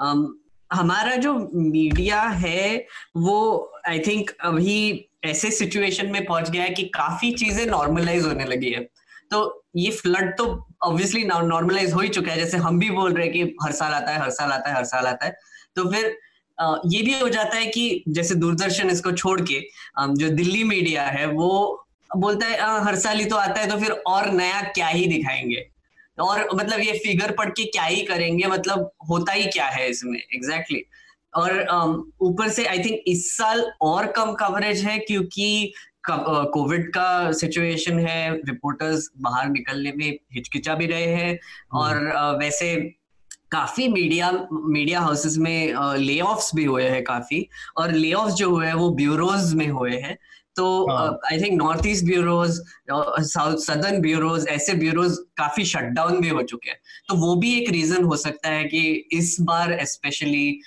Um, हमारा जो मीडिया है वो आई थिंक अभी ऐसे सिचुएशन में पहुँच गया है कि काफ़ी चीज़ें नॉर्मलाइज होने लगी है। तो ये फ्लड तो ऑब्वियसली नॉर्मलाइज हो ही चुका है जैसे हम भी बोल रहे हैं कि हर साल आता है हर साल आता है हर साल आता है। तो फिर ये भी हो जाता है कि जैसे दूरदर्शन इसको छोड़ के जो दिल्ली मीडिया है वो बोलता है हर साल ही तो आता है तो फिर और नया क्या ही दिखाएँगे और मतलब ये फिगर पढ़ के क्या ही करेंगे मतलब होता ही क्या है इसमें एग्जैक्टली exactly. और ऊपर से आई थिंक इस साल और कम कवरेज है क्योंकि कोविड का सिचुएशन है रिपोर्टर्स बाहर निकलने में हिचकिचा भी रहे हैं हम्म। और वैसे काफ़ी मीडिया मीडिया हाउसेस में ले ऑफ्स भी हुए हैं काफ़ी और ले जो हुए हैं वो ब्यूरोज में हुए हैं। तो I think north east bureaus south southern bureaus ऐसे ब्यूरोज काफ़ी शटडाउन भी हो चुके हैं। तो वो भी एक रीजन हो सकता है कि इस बार स्पेशली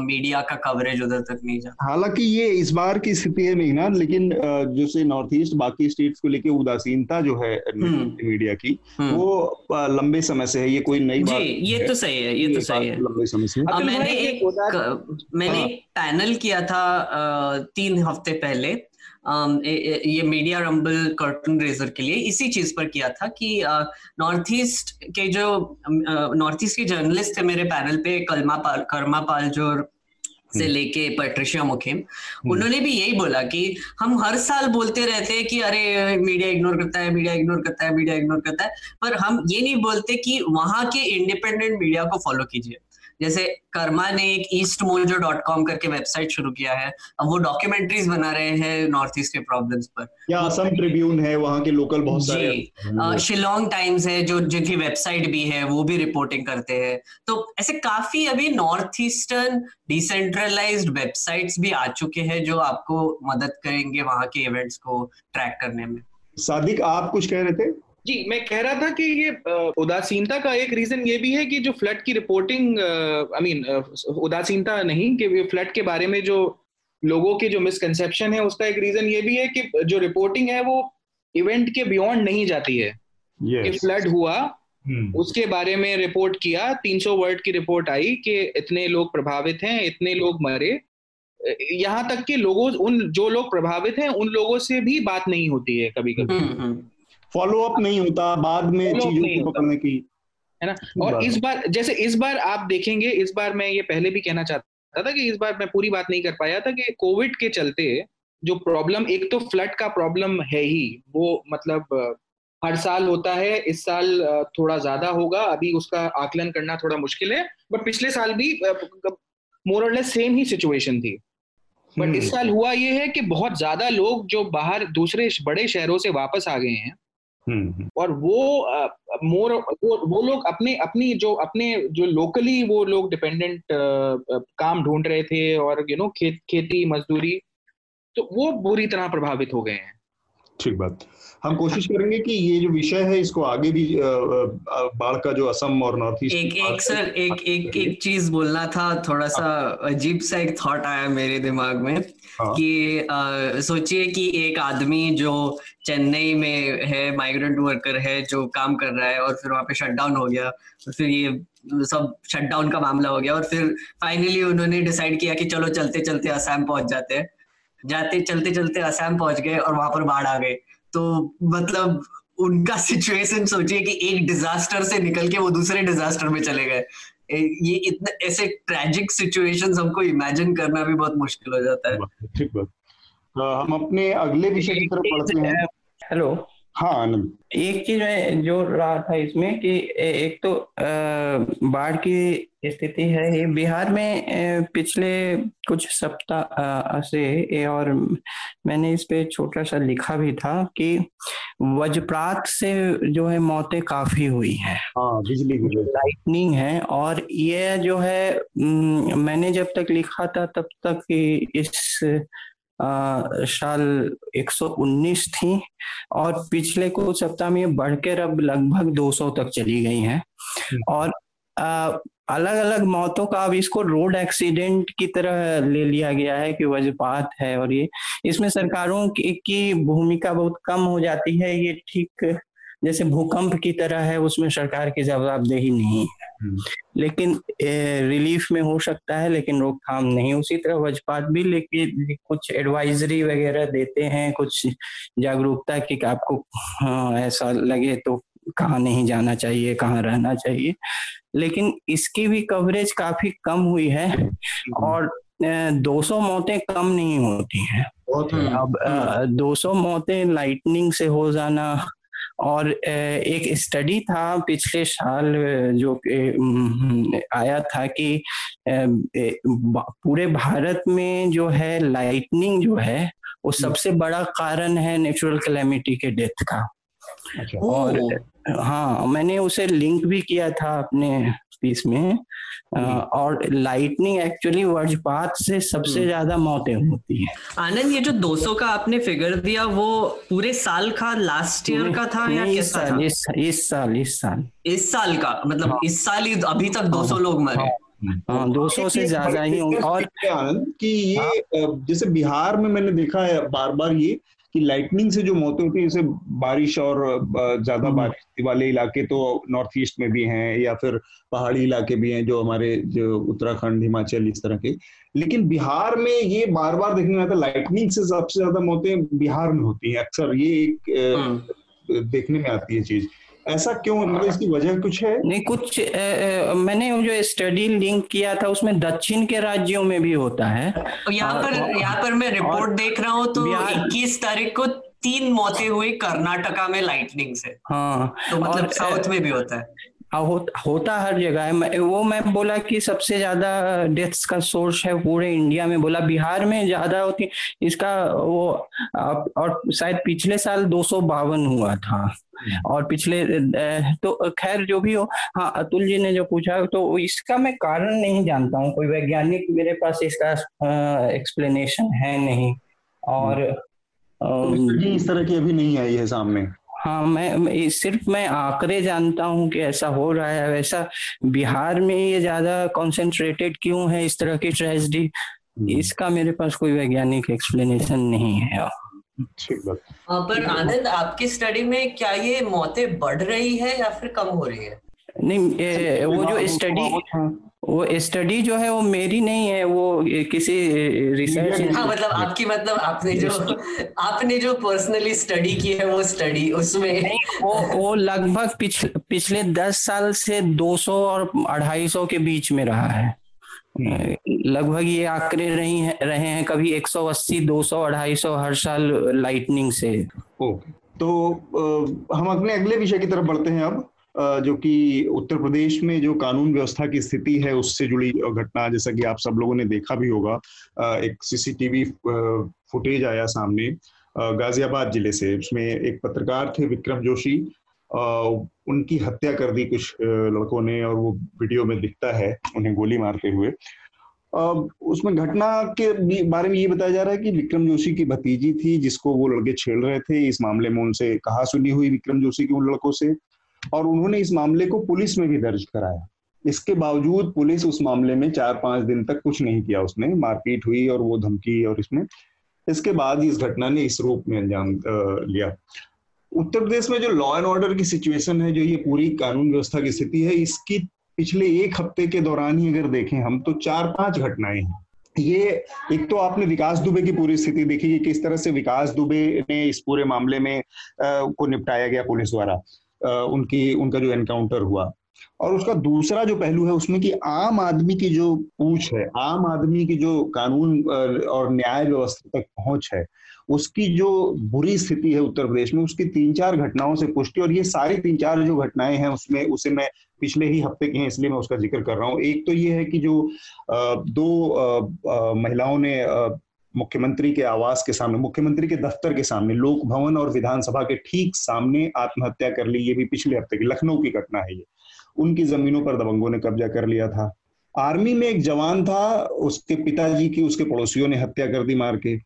मीडिया का कवरेज उधर तक नहीं जाता हालाँकि ये इस बार की स्थिति है नहीं ना लेकिन जैसे नॉर्थ ईस्ट बाकी स्टेट्स को लेके उदासीनता जो है मीडिया हम्म। की हम्म। वो लंबे समय से है ये कोई नई बात ये तो सही है ये तो सही है। लंबे समय से मैंने एक मैंने एक पैनल किया था तीन हफ़्ते पहले ये मीडिया रंबल कर्टन रेजर के लिए इसी चीज़ पर किया था कि नॉर्थ ईस्ट के जो नॉर्थ ईस्ट के जर्नलिस्ट थे मेरे पैनल पे कलमा पाल कर्मा पाल जो से हम्म। लेके पेट्रिशिया मुखिम हम्म। उन्होंने भी यही बोला कि हम हर साल बोलते रहते हैं कि अरे मीडिया इग्नोर करता है मीडिया इग्नोर करता है मीडिया इग्नोर करता है पर हम ये नहीं बोलते कि वहाँ के इंडिपेंडेंट मीडिया को फॉलो कीजिए जैसे कर्मा ने एक ईस्ट मोजो डॉट कॉम करके वेबसाइट शुरू किया है अब वो डॉक्यूमेंट्रीज बना रहे हैं नॉर्थ ईस्ट के प्रॉब्लम्स पर। या असम ट्रिब्यून है वहाँ के लोकल बहुत सारे शिलोंग टाइम्स है जो जिनकी वेबसाइट भी है वो भी रिपोर्टिंग करते हैं। तो ऐसे काफ़ी अभी नॉर्थ ईस्टर्न डिसेंट्रलाइज्ड वेबसाइट्स भी आ चुके हैं जो आपको मदद करेंगे वहाँ के इवेंट्स को ट्रैक करने में। सादिक आप कुछ कह रहे थे? जी मैं कह रहा था कि ये उदासीनता का एक रीजन ये भी है कि जो फ्लड की रिपोर्टिंग आई मीन उदासीनता नहीं कि फ्लड के बारे में जो लोगों के जो मिसकंसेप्शन है उसका एक रीजन ये भी है कि जो रिपोर्टिंग है वो इवेंट के बियॉन्ड नहीं जाती है yes. कि फ्लड हुआ hmm. उसके बारे में रिपोर्ट किया 300 वर्ड की रिपोर्ट आई कि इतने लोग प्रभावित हैं इतने लोग मरे यहाँ तक कि लोगों उन जो लोग प्रभावित हैं उन लोगों से भी बात नहीं होती है कभी कभी hmm. फॉलो अप नहीं होता बाद में चीज़ों को पकड़ने की है ना? और इस बार जैसे इस बार आप देखेंगे इस बार मैं ये पहले भी कहना चाहता था कि इस बार मैं पूरी बात नहीं कर पाया था कि कोविड के चलते जो प्रॉब्लम एक तो फ्लड का प्रॉब्लम है ही। वो मतलब हर साल होता है। इस साल थोड़ा ज़्यादा होगा। अभी उसका आकलन करना थोड़ा मुश्किल है। बट पिछले साल भी मोर और लेस सेम ही सिचुएशन थी। बट इस हम्म। साल हुआ ये है कि बहुत ज़्यादा लोग जो बाहर दूसरे बड़े शहरों से वापस आ गए हैं। और वो मोर वो वो लोग अपने अपनी जो अपने जो लोकली वो लोग डिपेंडेंट काम ढूंढ रहे थे और यू नो खेत खेती मजदूरी तो वो बुरी तरह प्रभावित हो गए हैं। ठीक बात। हम कोशिश करेंगे कि ये जो विषय है इसको आगे भी बाढ़ का जो असम और नॉर्थ ईस्ट एक एक सर एक एक एक चीज़ बोलना था थोड़ा सा अजीब सा एक थॉट आया मेरे दिमाग में हाँ। कि सोचिए कि एक आदमी जो चेन्नई में है माइग्रेंट वर्कर है जो काम कर रहा है और फिर वहाँ पे शटडाउन हो गया फिर ये सब शटडाउन का मामला हो गया और फिर फाइनली उन्होंने डिसाइड किया कि चलो चलते चलते असम पहुँच जाते हैं। जाते चलते चलते असम पहुँच गए और वहाँ पर बाढ़ आ गई। तो मतलब उनका सिचुएशन सोचिए कि एक डिजास्टर से निकल के वो दूसरे डिजास्टर में चले गए। ये इतने ऐसे ट्रेजिक सिचुएशन हमको इमेजिन करना भी बहुत मुश्किल हो जाता है। ठीक बात। हम अपने अगले विषय की तरफ़ बढ़ते हैं। हेलो। हाँ आनंद। एक चीज़ मैं जो रहा था इसमें कि एक तो बाढ़ की स्थिति है ये। बिहार में पिछले कुछ सप्ताह से और मैंने इस पे छोटा सा लिखा भी था कि वज्रपात से जो है मौतें काफ़ी हुई हैं। हाँ, बिजली लाइटनिंग है और ये जो है मैंने जब तक लिखा था तब तक इस साल 119 थी और पिछले कुछ सप्ताह में बढ़कर अब लगभग 200 तक चली गई हैं हम्म। और अलग अलग मौतों का अब इसको रोड एक्सीडेंट की तरह ले लिया गया है कि वजपात है और ये इसमें सरकारों की, की भूमिका बहुत कम हो जाती है ये ठीक जैसे भूकंप की तरह है उसमें सरकार की जवाबदेही नहीं है। हम्म। लेकिन रिलीफ में हो सकता है लेकिन रोकथाम नहीं। उसी तरह वजपात भी लेकिन कुछ एडवाइजरी वगैरह देते हैं कुछ जागरूकता की आपको हाँ, ऐसा लगे तो कहाँ नहीं जाना चाहिए कहाँ रहना चाहिए। लेकिन इसकी भी कवरेज काफ़ी कम हुई है हम्म। और 200 मौतें कम नहीं होती हैं। अब 200 मौतें लाइटनिंग से हो जाना और एक स्टडी था पिछले साल जो आया था कि पूरे भारत में जो है लाइटनिंग जो है वो हम्म। सबसे बड़ा कारण है नेचुरल कैलेमिटी के डेथ का अच्छा। और हाँ मैंने उसे लिंक भी किया था अपने पीस में और लाइटनिंग एक्चुअली वज्रपात से सबसे हम्म। ज़्यादा मौतें होती है। आनंद ये जो 200 का आपने फिगर दिया वो पूरे साल का लास्ट ईयर का था या कैसा था? इस, इस साल इस साल। इस साल का मतलब हाँ, इस साल ही अभी तक 200 हाँ, लोग मरे। हाँ। दो सौ से ज़्यादा ही होंगे और आनंद कि ये हाँ। जैसे बिहार में मैंने देखा है बार बार ये कि लाइटनिंग से जो मौतें होती है जैसे बारिश और ज़्यादा हम्म। बारिश वाले इलाके तो नॉर्थ ईस्ट में भी हैं या फिर पहाड़ी इलाके भी हैं जो हमारे जो उत्तराखंड हिमाचल इस तरह के लेकिन बिहार में ये बार बार देखने में आता है लाइटनिंग से सबसे ज़्यादा मौतें बिहार में होती हैं अक्सर ये एक हम्म। देखने में आती है चीज़ ऐसा क्यों? मतलब इसकी वजह कुछ है? नहीं कुछ ए, ए, मैंने जो स्टडी लिंक किया था उसमें दक्षिण के राज्यों में भी होता है। यहाँ पर यहाँ पर मैं रिपोर्ट देख रहा हूँ तो इक्कीस तारीख को तीन मौतें हुई कर्नाटका में लाइटनिंग से। हाँ तो मतलब साउथ में भी होता है। हो, होता हर जगह है। वो मैं बोला कि सबसे ज़्यादा डेथ्स का सोर्स है पूरे इंडिया में। बोला बिहार में ज़्यादा होती इसका वो और शायद पिछले साल दो सौ बावन हुआ था। और पिछले तो खैर जो भी हो हाँ अतुल जी ने जो पूछा तो इसका मैं कारण नहीं जानता हूँ। कोई वैज्ञानिक मेरे पास इसका एक्सप्लेनेशन है नहीं। और तो इस तरह की अभी नहीं आई है सामने। हाँ मैं, मैं सिर्फ़ मैं आंकड़े जानता हूँ कि ऐसा हो रहा है। वैसा बिहार में ये ज़्यादा कॉन्सेंट्रेटेड क्यों है इस तरह की ट्रेजिडी हम्म। इसका मेरे पास कोई वैज्ञानिक एक्सप्लेनेशन नहीं है। पर आनंद आपकी स्टडी में क्या ये मौतें बढ़ रही है या फिर कम हो रही है? नहीं ए, वो जो स्टडी वो स्टडी जो है वो मेरी नहीं है वो किसी रिसर्च हाँ मतलब आपकी मतलब आपने जो आपने जो पर्सनली स्टडी की है वो स्टडी उसमें वो वो लगभग पिछ, पिछले दस साल से 200 और 250 के बीच में रहा है। लगभग ये आंकड़े रही है, रहे हैं कभी 180 200 250 हर साल लाइटनिंग से। तो हम अपने अगले विषय की तरफ़ बढ़ते हैं अब जो कि उत्तर प्रदेश में जो कानून व्यवस्था की स्थिति है, उससे जुड़ी घटना, जैसा कि आप सब लोगों ने देखा भी होगा एक सीसीटीवी फुटेज आया सामने गाजियाबाद ज़िले से, उसमें एक पत्रकार थे विक्रम जोशी उनकी हत्या कर दी कुछ लड़कों ने और वो वीडियो में दिखता है उन्हें गोली मारते हुए। उसमें घटना के बारे में ये बताया जा रहा है कि विक्रम जोशी की भतीजी थी जिसको वो लड़के छेड़ रहे थे। इस मामले में उनसे कहा सुनी हुई विक्रम जोशी की उन लड़कों से और उन्होंने इस मामले को पुलिस में भी दर्ज कराया। इसके बावजूद पुलिस उस मामले में चार पाँच दिन तक कुछ नहीं किया उसने। मारपीट हुई और वो धमकी और इसमें, इसके बाद इस घटना ने इस रूप में अंजाम लिया। उत्तर प्रदेश में जो लॉ एंड ऑर्डर की सिचुएशन है जो ये पूरी कानून व्यवस्था की स्थिति है इसकी पिछले एक हफ़्ते के दौरान ही अगर देखें हम तो चार पाँच घटनाएँ हैं। ये एक तो आपने विकास दुबे की पूरी स्थिति देखी कि किस तरह से विकास दुबे ने इस पूरे मामले में आ, को निपटाया गया पुलिस द्वारा उनकी उनका जो एनकाउंटर हुआ। और उसका दूसरा जो पहलू है उसमें कि आम आदमी की जो पूछ है आम आदमी की जो कानून और न्याय व्यवस्था तक पहुँच है उसकी जो बुरी स्थिति है उत्तर प्रदेश में, उसकी तीन चार घटनाओं से पुष्टि, और ये सारी तीन चार जो घटनाएँ हैं उसमें, उसे मैं पिछले ही हफ़्ते की हैं, इसलिए मैं उसका ज़िक्र कर रहा हूँ। एक तो ये है कि जो दो महिलाओं ने मुख्यमंत्री के आवास के सामने, मुख्यमंत्री के दफ्तर के सामने, लोक भवन और विधानसभा के ठीक सामने आत्महत्या कर ली, ये भी पिछले हफ़्ते की, लखनऊ की घटना है ये। उनकी जमीनों पर दबंगों ने कब्जा कर लिया था। आर्मी में एक जवान था, उसके पिताजी की, उसके पड़ोसियों ने हत्या कर दी मार के।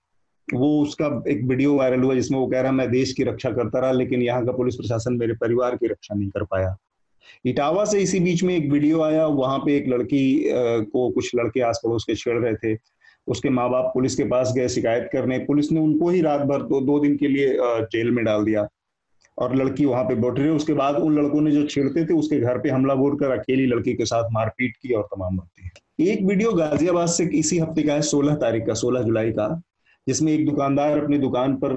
वो उसका एक वीडियो वायरल हुआ जिसमें वो कह रहा मैं देश की रक्षा करता रहा लेकिन यहाँ का पुलिस प्रशासन मेरे परिवार की रक्षा नहीं कर पाया। इटावा से इसी बीच में एक वीडियो आया वहाँ पे एक लड़की को कुछ लड़के आस पड़ोस के छेड़ रहे थे। उसके माँ बाप पुलिस के पास गए शिकायत करने। पुलिस ने उनको ही रात भर दो, दो दिन के लिए जेल में डाल दिया और लड़की वहाँ पे बैठ रही। उसके बाद उन लड़कों ने जो छेड़ते थे उसके घर पे हमला बोल कर अकेली लड़की के साथ मारपीट की और तमाम बातें। एक वीडियो गाजियाबाद से इसी हफ़्ते का है सोलह तारीख का सोलह जुलाई का। जिसमें एक दुकानदार अपनी दुकान पर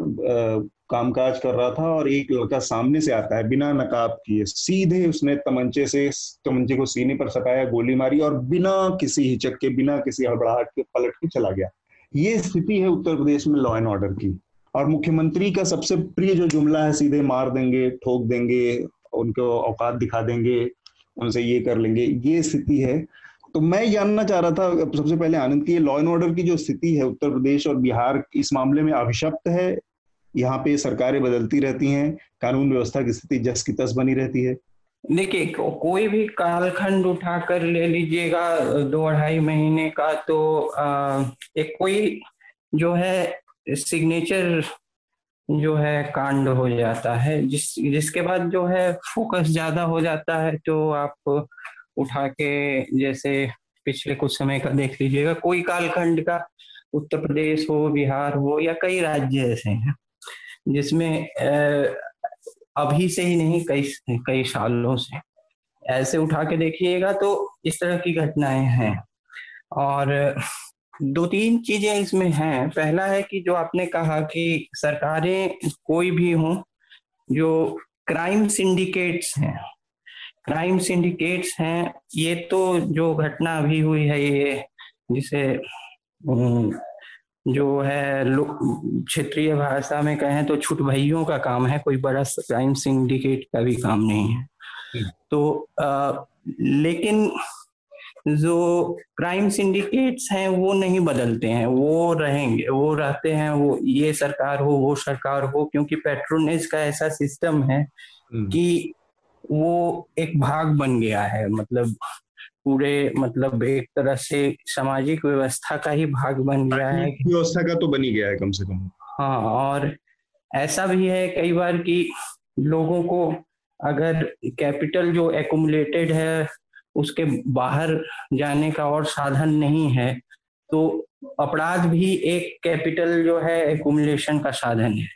कामकाज कर रहा था और एक लड़का सामने से आता है बिना नकाब किए। सीधे उसने तमंचे से, तमंचे को सीने पर सटाया, गोली मारी और बिना किसी हिचक के, बिना किसी हड़बड़ाहट के पलट के चला गया। ये स्थिति है उत्तर प्रदेश में लॉ एंड ऑर्डर की। और मुख्यमंत्री का सबसे प्रिय जो जुमला है, सीधे मार देंगे, ठोक देंगे, उनको औकात दिखा देंगे, उनसे ये कर लेंगे। ये स्थिति है। तो मैं जानना चाह रहा था सबसे पहले आनंद की लॉ एंड ऑर्डर की जो स्थिति है उत्तर प्रदेश और बिहार इस मामले में अभिशप्त है? यहाँ पे सरकारें बदलती रहती हैं कानून व्यवस्था की स्थिति जस की तस बनी रहती है। देखिए कोई भी कालखंड उठाकर ले लीजिएगा दो अढ़ाई महीने का तो आ, एक कोई जो है सिग्नेचर जो है कांड हो जाता है। जिस जिसके बाद जो है फोकस ज़्यादा हो जाता है तो आप उठा के जैसे पिछले कुछ समय का देख लीजिएगा, कोई कालखंड का उत्तर प्रदेश हो, बिहार हो या कई राज्य ऐसे हैं, जिसमें अभी से ही नहीं, कई कई सालों से। ऐसे उठा के देखिएगा तो इस तरह की घटनाएँ हैं। और दो तीन चीज़ें इसमें हैं। पहला है कि जो आपने कहा कि सरकारें कोई भी हों, जो क्राइम सिंडिकेट्स हैं क्राइम सिंडिकेट्स हैं ये तो जो घटना अभी हुई है ये जिसे जो है क्षेत्रीय भाषा में कहें तो छुट भइयों का काम है कोई बड़ा क्राइम सिंडिकेट का भी काम नहीं है हम्म। तो आ, लेकिन जो क्राइम सिंडिकेट्स हैं वो नहीं बदलते हैं वो रहेंगे वो रहते हैं वो ये सरकार हो वो सरकार हो क्योंकि पेट्रोनेज का ऐसा सिस्टम है हम्म। कि वो एक भाग बन गया है। मतलब पूरे मतलब एक तरह से सामाजिक व्यवस्था का ही भाग बन गया है व्यवस्था का तो बनी गया है कम से कम। हाँ और ऐसा भी है कई बार कि लोगों को अगर कैपिटल जो एकुमुलेटेड है उसके बाहर जाने का और साधन नहीं है तो अपराध भी एक कैपिटल जो है एकुमुलेशन का साधन है।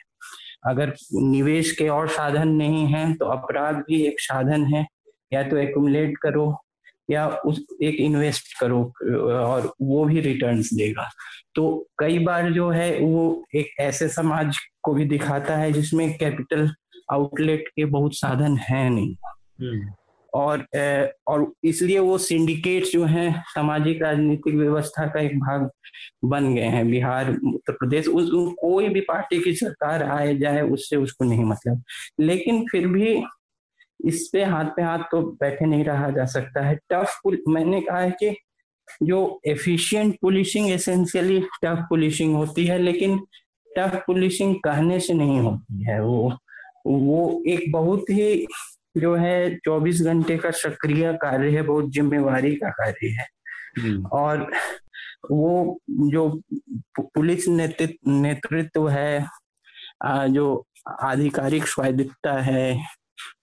अगर निवेश के और साधन नहीं है तो अपराध भी एक साधन है। या तो एकट करो, या उस, एक इन्वेस्ट करो, और वो भी रिटर्न्स देगा। तो कई बार जो है, वो एक ऐसे समाज को भी दिखाता है, जिसमें कैपिटल आउटलेट के बहुत साधन है नहीं। हम्म। और और इसलिए वो सिंडिकेट्स जो हैं, सामाजिक राजनीतिक व्यवस्था का एक भाग बन गए हैं। बिहार, उत्तर प्रदेश, उस कोई भी पार्टी की सरकार आए जाए, उससे उसको नहीं मतलब। लेकिन फिर भी इस पे हाथ पे हाथ तो बैठे नहीं रहा जा सकता है। टफ मैंने कहा है कि जो efficient policing essentially tough policing होती है, लेकिन टफ पुलिसिंग कहने से नहीं होती है। वो वो एक बहुत ही जो है 24 घंटे का सक्रिय कार्य है बहुत जिम्मेवारी का कार्य है हम्म। और वो जो पुलिस नेतृत्व है जो आधिकारिक स्वायत्तता है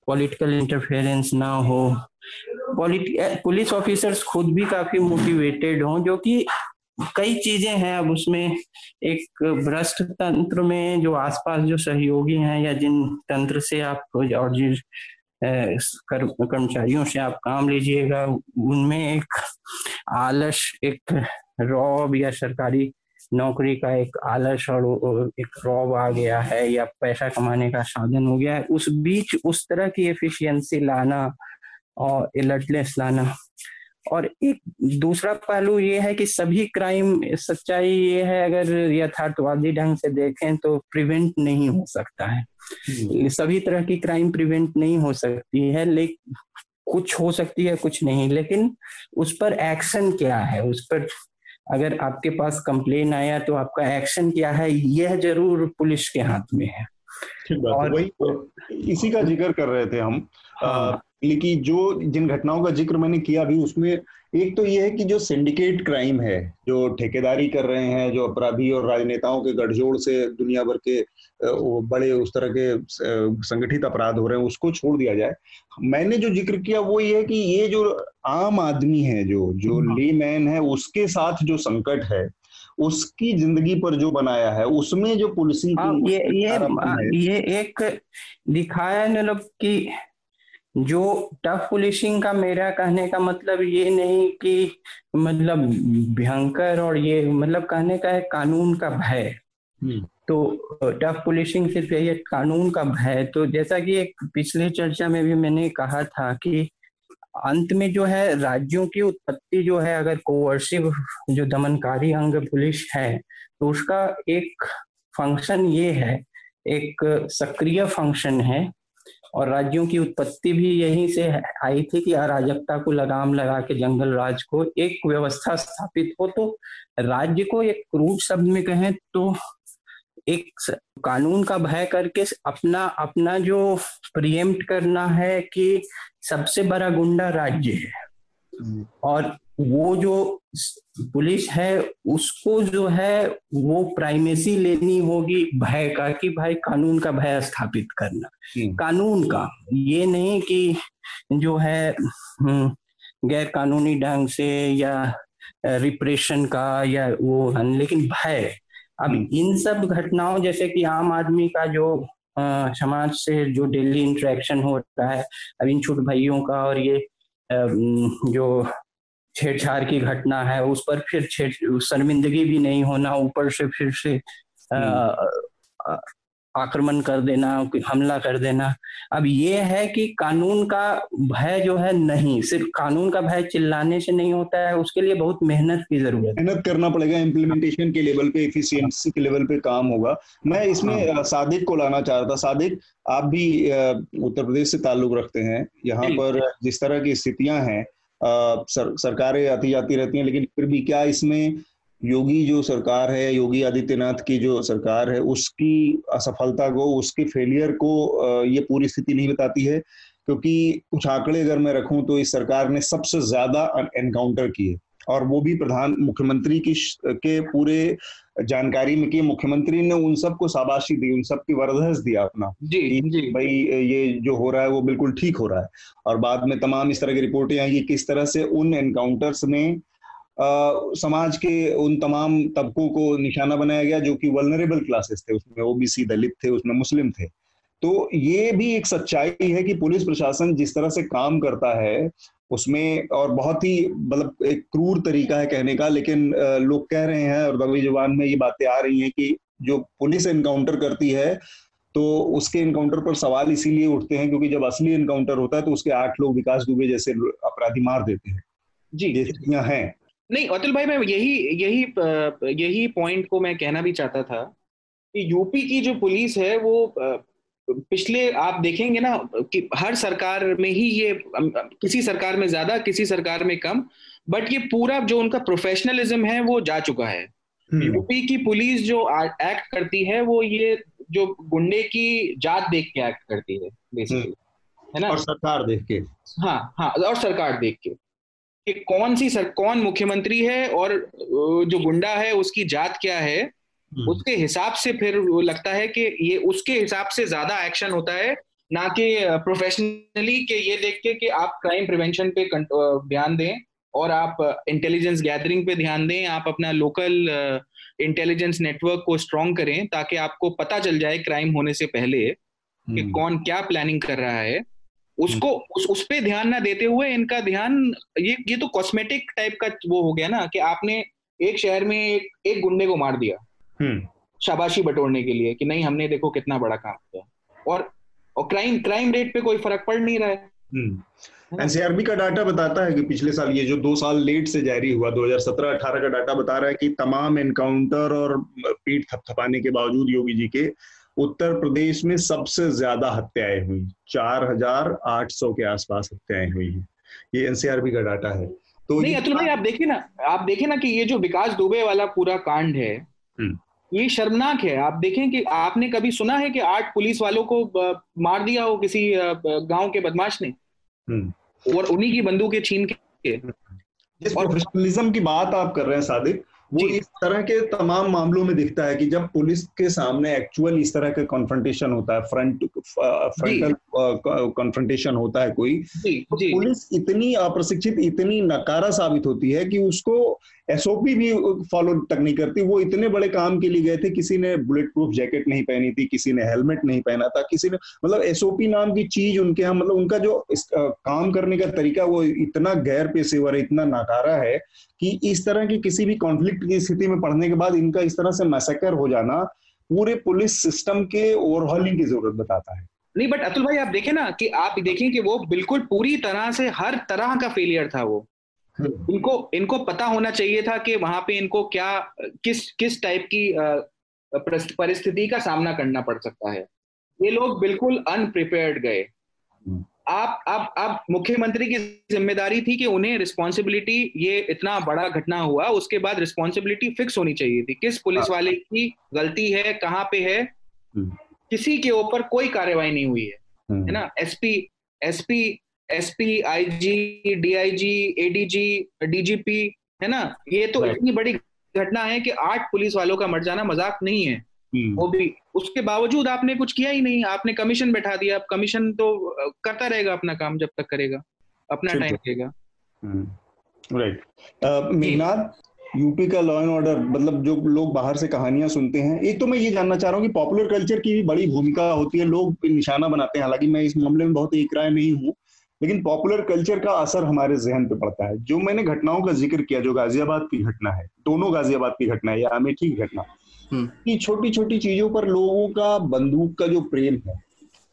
पॉलिटिकल इंटरफेरेंस ना हो पुलिस ऑफिसर्स खुद भी काफ़ी मोटिवेटेड हों जो कि कई चीज़ें हैं अब उसमें एक भ्रष्ट तंत्र में जो आसपास जो सहयोगी हैं या जिन तंत्र से आप और जिन कर्मचारियों से आप काम लीजिएगा। उनमें एक आलस, एक रौब या सरकारी नौकरी का एक आलस और एक रॉब आ गया है या पैसा कमाने का साधन हो गया है। उस बीच उस तरह की एफिशिएंसी लाना और अलर्टनेस लाना और एक दूसरा पहलू ये है कि सभी क्राइम सच्चाई ये है अगर यथार्थवादी ढंग से देखें तो प्रिवेंट नहीं हो सकता है। सभी तरह की क्राइम प्रिवेंट नहीं हो सकती है लेकिन कुछ हो सकती है कुछ नहीं लेकिन उस पर एक्शन क्या है? उस पर अगर आपके पास कंप्लेन आया तो आपका एक्शन क्या है? यह ज़रूर पुलिस के हाथ में है। और वही इसी का ज़िक्र कर रहे थे हम। हाँ। लेकिन जो जिन घटनाओं का ज़िक्र मैंने किया अभी उसमें एक तो ये है कि जो सिंडिकेट क्राइम है जो ठेकेदारी कर रहे हैं जो अपराधी और राजनेताओं के गठजोड़ से दुनिया भर के बड़े उस तरह के संगठित अपराध हो रहे हैं उसको छोड़ दिया जाए मैंने जो ज़िक्र किया वो ये है कि ये जो आम आदमी है जो जो ली हाँ। मैन है उसके साथ जो संकट है उसकी ज़िंदगी पर जो बनाया है उसमें जो पुलिसिंग हाँ, ये ये ये एक दिखाया मतलब कि जो टफ पुलिसिंग का मेरा कहने का मतलब ये नहीं कि मतलब भयंकर और ये मतलब कहने का है कानून का भय हम्म। तो टफ पुलिसिंग सिर्फ़ यही कानून का भय तो जैसा कि एक पिछले चर्चा में भी मैंने कहा था कि अंत में जो है राज्यों की उत्पत्ति जो है अगर कोवर्सिव जो दमनकारी अंग पुलिस है तो उसका एक फ़ंक्शन ये है एक सक्रिय फ़ंक्शन है और राज्यों की उत्पत्ति भी यहीं से आई थी कि अराजकता को लगाम लगा के जंगल राज को एक व्यवस्था स्थापित हो तो राज्य को एक क्रूड शब्द में कहें तो एक कानून का भय करके अपना अपना जो प्रियम्प्ट करना है कि सबसे बड़ा गुंडा राज्य है हम्म। और वो जो पुलिस है उसको जो है वो प्राइमेसी लेनी होगी भय का कि भाई कानून का भय स्थापित करना। हम्म। कानून का ये नहीं कि जो है हम्म, गैर कानूनी ढंग से या रिप्रेशन का या वो लेकिन भय। अब इन सब घटनाओं जैसे कि आम आदमी का जो आ, समाज से जो डेली इंटरेक्शन हो रहा है अब इन छोट भाइयों का और ये जो छेड़छाड़ की घटना है उस पर फिर छेड़ शर्मिंदगी भी नहीं होना ऊपर से फिर से आक्रमण कर देना हमला कर देना। अब ये है कि कानून का भय जो है नहीं सिर्फ़ कानून का भय चिल्लाने से नहीं होता है उसके लिए बहुत मेहनत की ज़रूरत है। मेहनत करना पड़ेगा इम्प्लीमेंटेशन के लेवल पे एफिशिएंसी के लेवल पे काम होगा। मैं इसमें हाँ। सादिक को लाना चाह रहा था। सादिक आप भी उत्तर प्रदेश से ताल्लुक रखते हैं। यहाँ पर जिस तरह की स्थितियाँ हैं सर, सरकारें आती जाती रहती हैं लेकिन फिर भी क्या इसमें योगी जो सरकार है योगी आदित्यनाथ की जो सरकार है उसकी असफलता को उसके फेलियर को ये पूरी स्थिति नहीं बताती है? क्योंकि कुछ आंकड़े अगर मैं रखूँ तो इस सरकार ने सबसे ज़्यादा एनकाउंटर किए। और वो भी प्रधान मुख्यमंत्री की के पूरे जानकारी में कि मुख्यमंत्री ने उन सबको शाबाशी दी उन सबकी वरदहस दिया अपना। जी जी। भाई ये जो हो रहा है वो बिल्कुल ठीक हो रहा है। और बाद में तमाम इस तरह की रिपोर्टें आई कि किस तरह से उन एनकाउंटर्स में आ, समाज के उन तमाम तबकों को निशाना बनाया गया जो कि वलनरेबल क्लासेस थे। उसमें ओबीसी दलित थे उसमें मुस्लिम थे। तो ये भी एक सच्चाई है कि पुलिस प्रशासन जिस तरह से काम करता है उसमें और बहुत ही मतलब एक क्रूर तरीका है कहने का लेकिन लोग कह रहे हैं और दबी जबान में ये बातें आ रही हैं कि जो पुलिस एनकाउंटर करती है तो उसके एनकाउंटर पर सवाल इसीलिए उठते हैं क्योंकि जब असली एनकाउंटर होता है तो उसके आठ लोग विकास दुबे जैसे अपराधी मार देते हैं। जी। हैं। नहीं अतुल भाई मैं यही यही यही पॉइंट को मैं कहना भी चाहता था कि यूपी की जो पुलिस है वो पिछले आप देखेंगे ना कि हर सरकार में ही ये किसी सरकार में ज़्यादा किसी सरकार में कम बट ये पूरा जो उनका प्रोफेशनलिज्म है वो जा चुका है हम्म। यूपी की पुलिस जो एक्ट करती है वो ये जो गुंडे की जात देख के एक्ट करती है बेसिकली हम्म। है ना और सरकार देख के हाँ हाँ और सरकार देख के कि कौन सी सर कौन मुख्यमंत्री है और जो गुंडा है उसकी जात क्या है हम्म। उसके हिसाब से फिर वो लगता है कि ये उसके हिसाब से ज़्यादा एक्शन होता है ना कि प्रोफेशनली के ये देख के कि आप क्राइम प्रिवेंशन पे ध्यान दें और आप इंटेलिजेंस गैदरिंग पे ध्यान दें आप अपना लोकल इंटेलिजेंस नेटवर्क को स्ट्रॉन्ग करें ताकि आपको पता चल जाए क्राइम होने से पहले कि हम्म। कौन क्या प्लानिंग कर रहा है उसको उस उस पे ध्यान ना देते हुए इनका ध्यान ये ये तो कॉस्मेटिक टाइप का वो हो गया ना कि आपने एक शहर में एक एक गुंडे को मार दिया हम्म। शाबाशी बटोरने के लिए कि नहीं हमने देखो कितना बड़ा काम किया। और और क्राइम क्राइम रेट पे कोई फ़र्क पड़ नहीं रहा है। NCRB hmm. का डाटा बताता है कि पिछले साल ये जो दो साल लेट से जारी हुआ 2017-18 का डाटा बता रहा है कि तमाम एनकाउंटर और पीठ थपथपाने के बावजूद योगी जी के उत्तर प्रदेश में सबसे ज़्यादा हत्याएँ हुई। चार हज़ार आठ सौ के आसपास हत्याएँ हुई हैं। ये एनसीआरबी का डाटा है। तो नहीं अतुल भाई आप देखिए ना आप देखें ना कि ये जो विकास दुबे वाला पूरा कांड है हम्म। ये शर्मनाक है। आप देखें कि आपने कभी सुना है कि आठ पुलिस वालों को मार दिया हो किसी गाँव के बदमाश ने? हम्म। और उन्हीं की बंदूकें छीन के। जिस प्रोफेशनलिज्म की बात आप कर रहे हैं सादिक वो इस तरह के तमाम मामलों में दिखता है कि जब पुलिस के सामने एक्चुअल इस तरह का कॉन्फ्रंटेशन होता है फ्रंट फ्रंटल कॉन्फ्रंटेशन होता है कोई जी, तो पुलिस इतनी अप्रशिक्षित इतनी नकारा साबित होती है कि उसको एसओपी भी फॉलो तक नहीं करती वो इतने बड़े काम के लिए गए थे किसी ने बुलेट प्रूफ जैकेट नहीं पहनी थी किसी ने हेलमेट नहीं पहना था किसी ने मतलब एसओपी नाम की चीज़ उनके यहाँ मतलब उनका जो इस, आ, काम करने का तरीका वो इतना गैर पेशेवर है इतना नाकारा है कि इस तरह की किसी भी कॉन्फ्लिक्ट की स्थिति में पढ़ने के बाद इनका इस तरह से मैसेकर हो जाना पूरे पुलिस सिस्टम के ओवरहॉलिंग की ज़रूरत बताता है नहीं बट अतुल भाई आप देखें ना कि आप देखें कि वो बिल्कुल पूरी तरह से हर तरह का फेलियर था वो। इनको इनको पता होना चाहिए था कि वहाँ पे इनको क्या किस किस टाइप की परिस्थिति का सामना करना पड़ सकता है। ये लोग बिल्कुल अनप्रिपेयर्ड गए। हम्म। आप अब अब मुख्यमंत्री की ज़िम्मेदारी थी कि उन्हें रिस्पॉन्सिबिलिटी ये इतना बड़ा घटना हुआ उसके बाद रिस्पॉन्सिबिलिटी फिक्स होनी चाहिए थी। किस पुलिस हाँ। वाले की गलती है कहाँ पे है हम्म। किसी के ऊपर कोई कार्यवाही नहीं हुई है। है ना? SP SP SP IG DIG ADG DGP है ना? ये तो इतनी बड़ी घटना है कि आठ पुलिस वालों का मर जाना मज़ाक नहीं है। हम्म। वो भी उसके बावजूद आपने कुछ किया ही नहीं। आपने कमीशन बैठा दिया। अब कमीशन तो करता रहेगा अपना काम जब तक करेगा। अपना टाइम देगा। राइट हम्म। मेघनाथ यूपी का लॉ एंड ऑर्डर मतलब जो लोग बाहर से कहानियाँ सुनते हैं एक तो मैं ये जानना चाह रहा हूँ कि पॉपुलर कल्चर की भी बड़ी भूमिका होती है। लोग निशाना बनाते हैं। हालाँकि मैं इस मामले में बहुत एक राय नहीं हूँ। लेकिन पॉपुलर कल्चर का असर हमारे जहन पे पड़ता है जो मैंने घटनाओं का ज़िक्र किया जो गाजियाबाद की घटना है दोनों गाजियाबाद की घटना है या अमेठी की घटना हम्म। कि छोटी छोटी चीज़ों पर लोगों का बंदूक का जो प्रेम है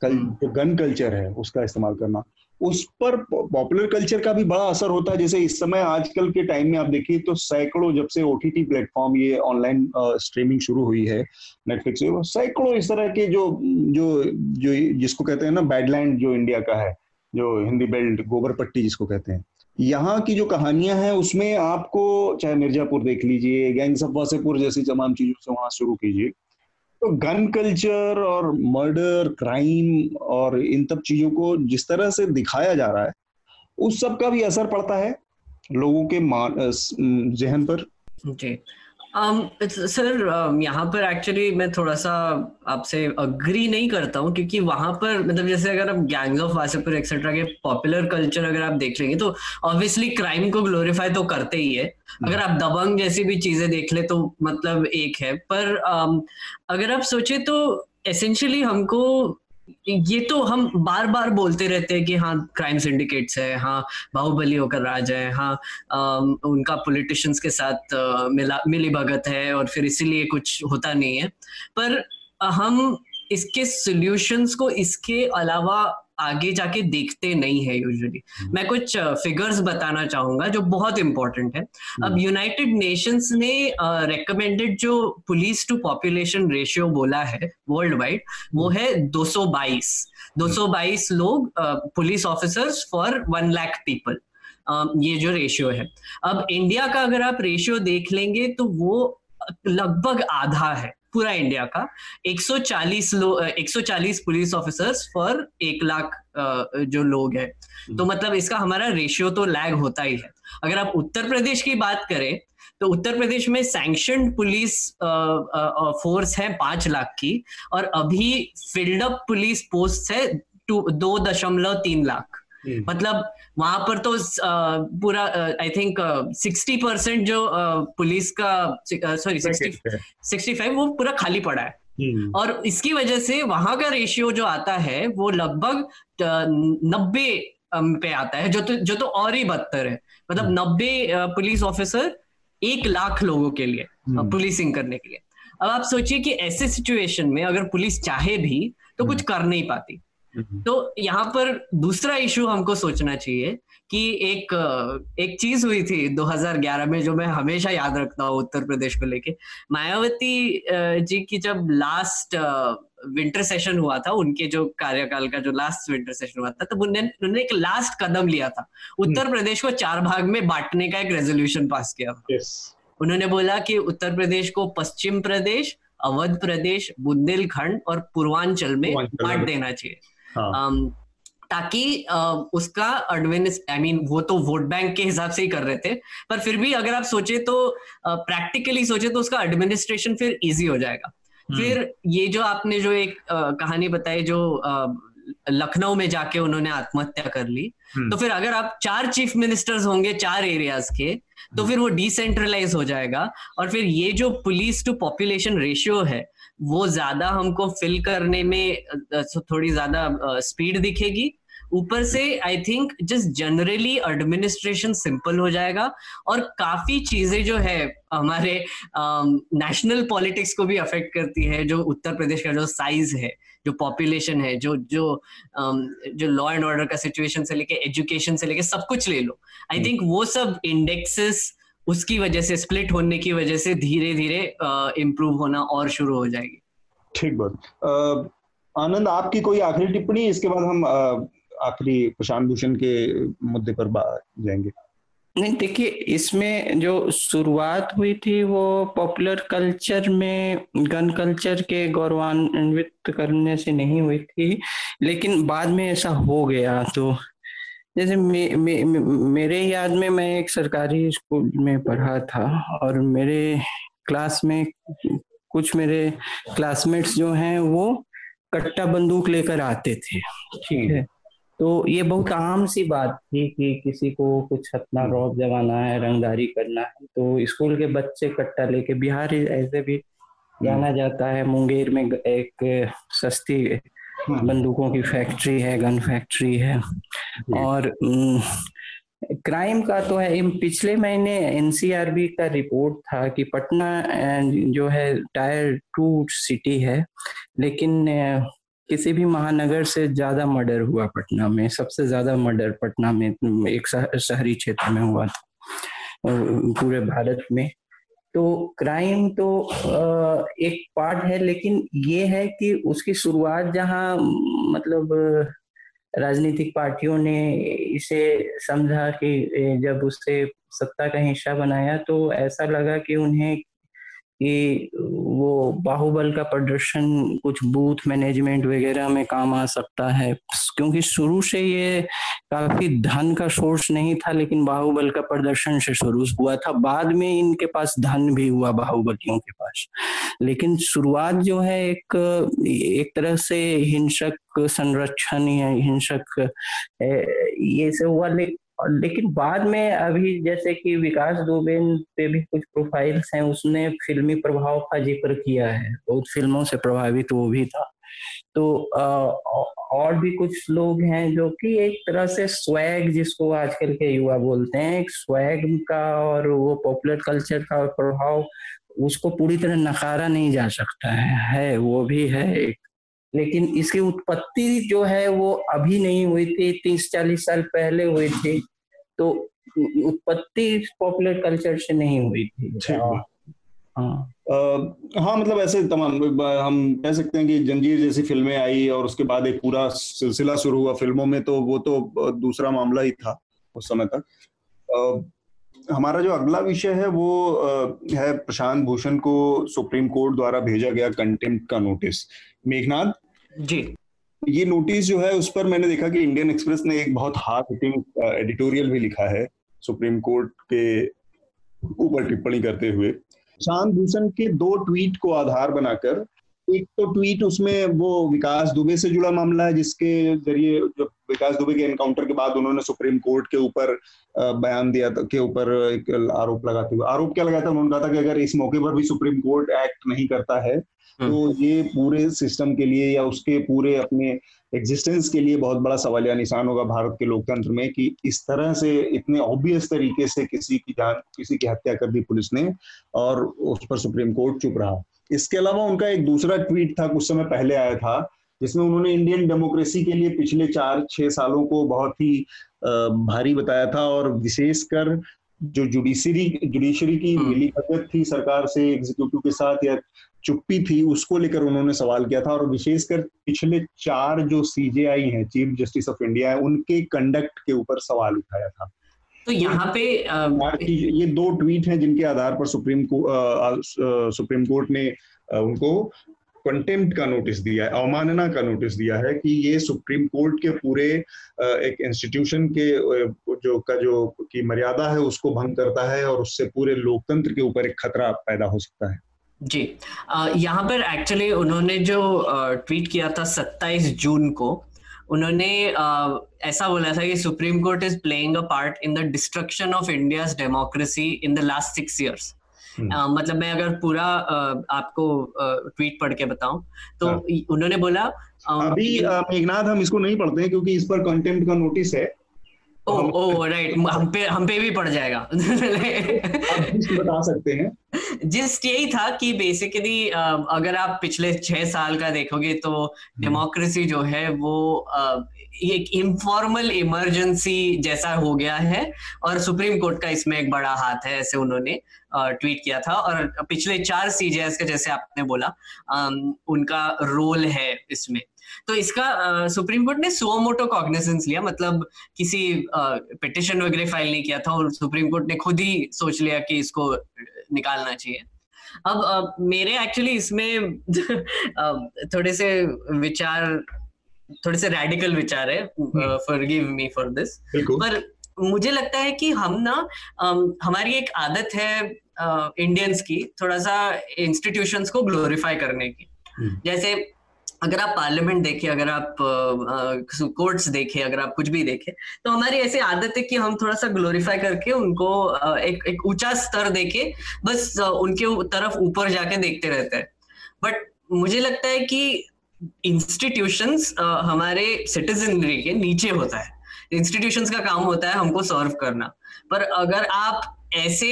कल हम्म। जो गन कल्चर है उसका इस्तेमाल करना उस पर पॉपुलर कल्चर का भी बड़ा असर होता है जैसे इस समय आजकल के टाइम में आप देखिए तो सैकड़ों जब से ओटीटी प्लेटफॉर्म ये ऑनलाइन स्ट्रीमिंग शुरू हुई है नेटफ्लिक्स सैकड़ों इस तरह के जो जो जो जिसको कहते हैं ना बैडलैंड जो इंडिया का है जो हिंदी बेल्ट, गोबर पट्टी जिसको कहते हैं। यहाँ की जो कहानियाँ हैं, उसमें आपको चाहे मिर्जापुर देख लीजिए गैंग्स ऑफ़ वासेपुर जैसी तमाम चीज़ों से वहाँ शुरू कीजिए। तो गन कल्चर और मर्डर, क्राइम और इन सब चीज़ों को जिस तरह से दिखाया जा रहा है, उस सब का भी असर पड़ता है लोगों के जहन पर। जी। सर um, um, यहाँ पर एक्चुअली मैं थोड़ा सा आपसे अग्री नहीं करता हूँ क्योंकि वहाँ पर मतलब जैसे अगर आप गैंग ऑफ़ वासेपुर एक्सेट्रा के पॉपुलर कल्चर अगर आप देख लेंगे तो ऑब्वियसली क्राइम को ग्लोरीफाई तो करते ही है। अगर आप दबंग जैसी भी चीज़ें देख ले तो मतलब एक है। पर um, अगर आप सोचे तो एसेंशियली हमको ये तो हम बार बार बोलते रहते हैं कि हाँ क्राइम सिंडिकेट्स है हाँ बाहुबली होकर राज है हाँ उनका पॉलिटिशियंस के साथ मिला मिली भगत है और फिर इसीलिए कुछ होता नहीं है। पर हम इसके सॉल्यूशंस को इसके अलावा आगे जाके देखते नहीं है यूजुअली हम्म। मैं कुछ फिगर्स बताना चाहूँगा जो बहुत इंपॉर्टेंट है। अब हम्म। यूनाइटेड नेशंस ने रेकमेंडेड uh, जो पुलिस टू पॉपुलेशन रेशियो बोला है वर्ल्ड वाइड वो हम्म। है 222 222 लोग police officers for one lakh people ये जो रेशियो है। अब इंडिया का अगर आप रेशियो देख लेंगे तो वो लगभग आधा है। पूरा इंडिया का 140 लोग 140 पुलिस ऑफिसर्स फॉर एक लाख जो लोग हैं तो हम्म। मतलब इसका हमारा रेशियो तो लैग होता ही है अगर आप उत्तर प्रदेश की बात करें तो उत्तर प्रदेश में सैंक्शन पुलिस फोर्स है पाँच लाख की और अभी फ़ील्ड अप पुलिस पोस्ट है टू दो दशमलव तीन लाख हम्म। मतलब वहाँ पर तो पूरा आई थिंक सिक्सटी परसेंट जो पुलिस का सॉरी सिक्सटी फाइव वो पूरा खाली पड़ा है हम्म। और इसकी वजह से वहाँ का रेशियो जो आता है वो लगभग नब्बे पे आता है जो तो जो तो और ही बदतर है मतलब हम्म। नब्बे पुलिस ऑफिसर एक लाख लोगों के लिए पुलिसिंग करने के लिए अब आप सोचिए कि ऐसे सिचुएशन में अगर पुलिस चाहे भी तो कुछ कर नहीं पाती हम्म। तो यहाँ पर दूसरा इशू हमको सोचना चाहिए कि एक एक चीज़ हुई थी 2011 में जो मैं हमेशा याद रखता हूँ उत्तर प्रदेश को लेके। मायावती जी की जब लास्ट विंटर सेशन हुआ था उनके जो कार्यकाल का जो लास्ट विंटर सेशन हुआ था तब उन्होंने उन्होंने एक लास्ट कदम लिया था। उत्तर हम्म। प्रदेश को चार भाग में बांटने का एक रेजोल्यूशन पास किया था। Yes. उन्होंने बोला कि उत्तर प्रदेश को पश्चिम प्रदेश अवध प्रदेश बुंदेलखंड और पूर्वांचल में बांट देना चाहिए। हाँ. um, ताकि उसका एडमिनिस्ट आई मीन वो तो वोट बैंक के हिसाब से ही कर रहे थे पर फिर भी अगर आप सोचे तो प्रैक्टिकली सोचे तो उसका एडमिनिस्ट्रेशन फिर इजी हो जाएगा हम्म। फिर ये जो आपने जो एक कहानी बताई जो लखनऊ में जाके उन्होंने आत्महत्या कर ली हम्म। तो फिर अगर आप चार चीफ मिनिस्टर्स होंगे चार एरियाज़ के तो फिर वो डिसेंट्रलाइज हो जाएगा और फिर ये जो पुलिस टू पॉपुलेशन रेशियो है वो ज़्यादा हमको फिल करने में थोड़ी ज़्यादा स्पीड दिखेगी। ऊपर से I think just generally administration simple हो जाएगा और काफ़ी चीज़ें जो है हमारे नेशनल um, पॉलिटिक्स को भी अफेक्ट करती है जो उत्तर प्रदेश का जो साइज़ है जो पॉपुलेशन है जो जो um, जो लॉ एंड ऑर्डर का सिचुएशन से लेके एजुकेशन से लेके सब कुछ ले लो। आई थिंक वो सब इंडेक्सेस उसकी वजह से स्प्लिट होने की वजह से धीरे धीरे इम्प्रूव होना और शुरू हो जाएगी। ठीक बात। आनंद आपकी कोई आखिरी टिप्पणी? इसके बाद हम आखिरी प्रशांत भूषण के मुद्दे पर जाएँगे। नहीं देखिए इसमें जो शुरुआत हुई थी वो पॉपुलर कल्चर में गन कल्चर के गौरवान्वित करने से नहीं हुई थी लेकिन बाद में ऐसा हो गया तो जैसे मे, मे, मे, मेरे याद में मैं एक सरकारी स्कूल में पढ़ा था और मेरे क्लास में कुछ मेरे क्लासमेट्स जो हैं वो कट्टा बंदूक लेकर आते थे ठीक है तो ये बहुत आम सी बात थी कि किसी को कुछ अपना हम्म। रौब जमाना है रंगदारी करना है तो स्कूल के बच्चे कट्टा लेके बिहार ऐसे भी जाना हम्म। जाता है मुंगेर में एक सस्ती। बंदूकों की फैक्ट्री है गन फैक्ट्री है। और क्राइम का तो है पिछले महीने एनसीआरबी का रिपोर्ट था कि पटना जो है टायर टू सिटी है लेकिन किसी भी महानगर से ज़्यादा मर्डर हुआ पटना में सबसे ज़्यादा मर्डर पटना में एक शहरी क्षेत्र में हुआ था पूरे भारत में। तो क्राइम तो एक पार्ट है, लेकिन ये है कि उसकी शुरुआत जहाँ मतलब राजनीतिक पार्टियों ने इसे समझा कि जब उससे सत्ता का हिस्सा बनाया तो ऐसा लगा कि उन्हें कि वो बाहुबल का प्रदर्शन कुछ बूथ मैनेजमेंट वगैरह में काम आ सकता है। क्योंकि शुरू से ये काफ़ी धन का सोर्स नहीं था, लेकिन बाहुबल का प्रदर्शन से शुरू हुआ था। बाद में इनके पास धन भी हुआ बाहुबलियों के पास। लेकिन शुरुआत जो है एक एक तरह से हिंसक संरक्षण या हिंसक ये से हुआ। और लेकिन बाद में अभी जैसे कि विकास दुबे पे भी कुछ प्रोफाइल्स हैं, उसने फिल्मी प्रभाव का ज़िक्र किया है। बहुत फ़िल्मों से प्रभावित वो भी था। तो और भी कुछ लोग हैं जो कि एक तरह से स्वैग जिसको आजकल के युवा बोलते हैं, एक स्वैग का और वो पॉपुलर कल्चर का प्रभाव, उसको पूरी तरह नकारा नहीं जा सकता है है, वो भी है एक। लेकिन इसकी उत्पत्ति जो है वो अभी नहीं हुई थी तीस चालीस साल पहले हुई थी। तो उत्पत्ति पॉपुलर कल्चर से नहीं हुई थी। हाँ। हाँ। हाँ मतलब ऐसे तमाम हम कह सकते हैं कि जंजीर जैसी फ़िल्में आई और उसके बाद एक पूरा सिलसिला शुरू हुआ फ़िल्मों में तो वो तो दूसरा मामला ही था उस समय तक। आ, हमारा जो अगला विषय है वो आ, है प्रशांत भूषण को सुप्रीम कोर्ट द्वारा भेजा गया कंटेम्प्ट का नोटिस मेघनाथ जी। ये नोटिस जो है उस पर मैंने देखा कि इंडियन एक्सप्रेस ने एक बहुत हार्ड हिटिंग एडिटोरियल भी लिखा है सुप्रीम कोर्ट के ऊपर टिप्पणी करते हुए। शांत भूषण के दो ट्वीट को आधार बनाकर एक तो ट्वीट उसमें वो विकास दुबे से जुड़ा मामला है जिसके ज़रिए जब विकास दुबे के एनकाउंटर के बाद उन्होंने सुप्रीम कोर्ट के ऊपर बयान दिया था के ऊपर एक आरोप लगाते हुए आरोप क्या लगाया था? उन्होंने कहा था कि अगर इस मौके पर भी सुप्रीम कोर्ट एक्ट नहीं करता है। तो ये पूरे सिस्टम के लिए या उसके पूरे अपने एग्जिस्टेंस के लिए बहुत बड़ा सवाल या निशान होगा भारत के लोकतंत्र में कि इस तरह से इतने ऑब्वियस तरीके से किसी की जान किसी की हत्या कर दी पुलिस ने और उस पर सुप्रीम कोर्ट चुप रहा इसके अलावा उनका एक दूसरा ट्वीट था कुछ समय पहले आया था जिसमें उन्होंने इंडियन डेमोक्रेसी के लिए पिछले चार छह सालों को बहुत ही भारी बताया था और विशेषकर जो जुडिशरी जुडिशरी की हम्म। मिली भगत थी सरकार से एग्जीक्यूटिव के साथ या चुप्पी थी उसको लेकर उन्होंने सवाल किया था और विशेषकर पिछले चार जो सीजेआई हैं चीफ जस्टिस ऑफ़ इंडिया है उनके कंडक्ट के ऊपर सवाल उठाया था। तो यहाँ पे आ... ये दो ट्वीट हैं जिनके आधार पर सुप्रीम को सुप्रीम कोर्ट ने उनको कंटेम्प्ट का नोटिस दिया है अवमानना का नोटिस दिया है कि ये सुप्रीम कोर्ट के पूरे एक इंस्टीट्यूशन के जो का जो की मर्यादा है उसको भंग करता है और उससे पूरे लोकतंत्र के ऊपर एक खतरा पैदा हो सकता है। जी। यहाँ पर एक्चुअली उन्होंने जो ट्वीट किया था 27 जून को उन्होंने ऐसा बोला था कि supreme court is playing a part in the destruction of India democracy in the last six years मतलब मैं अगर पूरा आपको ट्वीट पढ़ के बताऊँ तो हाँ. उन्होंने बोला अभी मेघनाथ हम इसको नहीं पढ़ते हैं क्योंकि इस पर कंटेंट का नोटिस है। ओ ओ राइट हम पे हम पे भी पड़ जाएगा। बता सकते हैं। जिस्ट यही था कि बेसिकली अगर आप पिछले छह साल का देखोगे तो डेमोक्रेसी हम्म। जो है वो एक इनफॉर्मल इमरजेंसी जैसा हो गया है और सुप्रीम कोर्ट का इसमें एक बड़ा हाथ है ऐसे उन्होंने ट्वीट किया था। और पिछले चार सीजेएस का जैसे आपने बोला उनका रोल है इसमें। तो इसका सुप्रीम कोर्ट ने सोमोटो कॉग्निजेंस लिया मतलब किसी पिटिशन वगैरह फ़ाइल नहीं किया था और सुप्रीम कोर्ट ने खुद ही सोच लिया कि इसको निकालना चाहिए। अब आ, मेरे एक्चुअली इसमें थोड़े से विचार थोड़े से रेडिकल विचार है forgive me for this पर मुझे लगता है कि हम ना हमारी एक आदत है इंडियंस की थोड़ा सा इंस्टीट्यूशंस को ग्लोरीफाई करने की। हम्म। जैसे अगर आप पार्लियामेंट देखें, अगर आप कोर्ट्स देखें, अगर आप कुछ भी देखें तो हमारी ऐसी आदत है कि हम थोड़ा सा ग्लोरीफाई करके उनको एक एक ऊँचा स्तर देके बस उनके तरफ़ ऊपर जाके देखते रहते हैं। बट मुझे लगता है कि इंस्टीट्यूशंस हमारे सिटीजनरी के नीचे होता है। इंस्टीट्यूशंस का काम होता है हमको सर्व करना। पर अगर आप ऐसे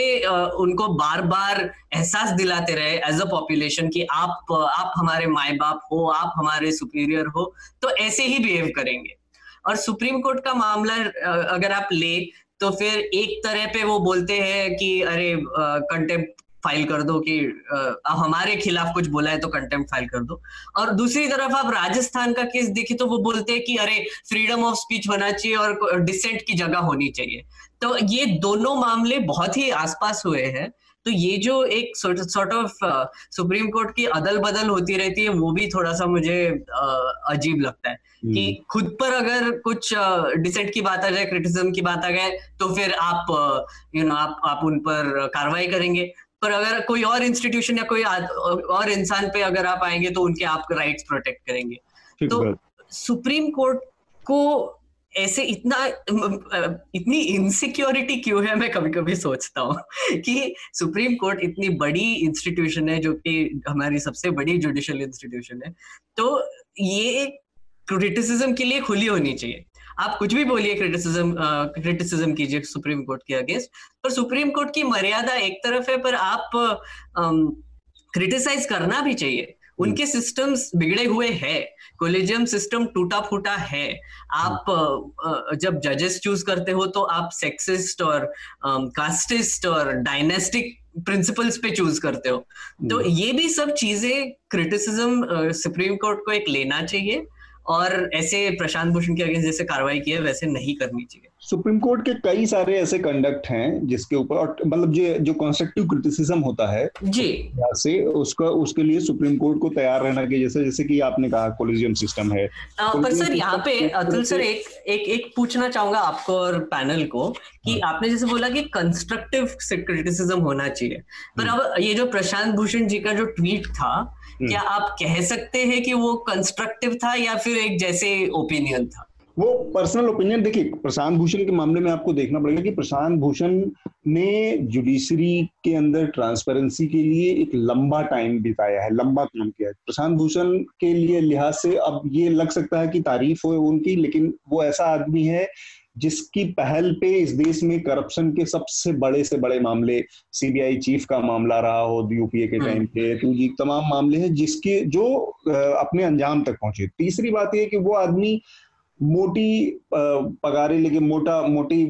उनको बार बार एहसास दिलाते रहे एज अ पॉपुलेशन कि आप आप हमारे माए बाप हो, आप हमारे सुपीरियर हो तो ऐसे ही बिहेव करेंगे। और सुप्रीम कोर्ट का मामला अगर आप ले तो फिर एक तरह पे वो बोलते हैं कि, अरे कंटेम्प्ट फ़ाइल कर दो कि आप हमारे खिलाफ कुछ बोला है तो कंटेम्प्ट फ़ाइल कर दो। और दूसरी तरफ़ आप राजस्थान का केस देखे तो वो बोलते हैं कि, अरे फ्रीडम ऑफ़ स्पीच होना चाहिए और डिसेंट की जगह होनी चाहिए। तो ये दोनों मामले बहुत ही आसपास हुए हैं। तो ये जो एक सॉर्ट ऑफ़ सुप्रीम कोर्ट की अदल बदल होती रहती है वो भी थोड़ा सा मुझे uh, अजीब लगता है कि हम्म। खुद पर अगर कुछ डिसेंट की बात आ जाए क्रिटिसिज्म की बात आ जाए तो फिर आप यू नो आप आप उन पर कार्रवाई करेंगे। पर अगर कोई और इंस्टीट्यूशन या कोई और इंसान पे अगर आप आएँगे तो उनके आप राइट्स प्रोटेक्ट करेंगे। तो सुप्रीम कोर्ट को ऐसे इतना इतनी इनसिक्योरिटी क्यों है? मैं कभी कभी सोचता हूँ कि सुप्रीम कोर्ट इतनी बड़ी इंस्टीट्यूशन है, जो कि हमारी सबसे बड़ी जुडिशियल इंस्टीट्यूशन है तो ये क्रिटिसिज्म के लिए खुली होनी चाहिए। आप कुछ भी बोलिए क्रिटिसिज्म क्रिटिसिज्म कीजिए सुप्रीम कोर्ट के अगेंस्ट, पर सुप्रीम कोर्ट की मर्यादा एक तरफ़ है, पर आप क्रिटिसाइज करना भी चाहिए। उनके सिस्टम्स बिगड़े हुए हैं कोलेजियम सिस्टम टूटा फूटा है। आप जब जजेस चूज़ करते हो तो आप सेक्सिस्ट और कास्टिस्ट और डायनेस्टिक प्रिंसिपल्स पे चूज़ करते हो। तो हम्म। ये भी सब चीज़ें क्रिटिसिज्म सुप्रीम कोर्ट को एक लेना चाहिए और ऐसे प्रशांत भूषण के अगेंस्ट जैसे कार्रवाई की है वैसे नहीं करनी चाहिए। सुप्रीम कोर्ट के कई सारे ऐसे कंडक्ट हैं जिसके ऊपर और मतलब जो जो कंस्ट्रक्टिव क्रिटिसिज्म होता है जी से उसका उसके लिए सुप्रीम कोर्ट को तैयार रहना के जैसे जैसे कि आपने कहा कोलिजियम सिस्टम है आ, पर सर यहाँ पे अतुल सर एक एक एक पूछना चाहूँगा आपको और पैनल को कि हाँ। आपने जैसे बोला कि कंस्ट्रक्टिव क्रिटिसिज्म होना चाहिए पर हम्म। अब ये जो प्रशांत भूषण जी का जो ट्वीट था हम्म। क्या आप कह सकते हैं कि वो कंस्ट्रक्टिव था या फिर एक जैसे ओपिनियन था वो पर्सनल ओपिनियन देखिए प्रशांत भूषण के मामले में आपको देखना पड़ेगा कि प्रशांत भूषण ने जुडिशरी के अंदर ट्रांसपेरेंसी के लिए एक लंबा टाइम बिताया है लंबा काम किया है प्रशांत भूषण के लिए लिहाज से अब ये लग सकता है कि तारीफ़ हो उनकी लेकिन वो ऐसा आदमी है जिसकी पहल पे इस देश में करप्शन के सबसे बड़े से बड़े मामले सीबीआई चीफ का मामला रहा हो यूपीए के टाइम हम्म। पे टू जी तमाम मामले हैं जिसके जो अपने अंजाम तक पहुँचे तीसरी बात यह कि वो आदमी मोटी पगारे लेके मोटा मोटी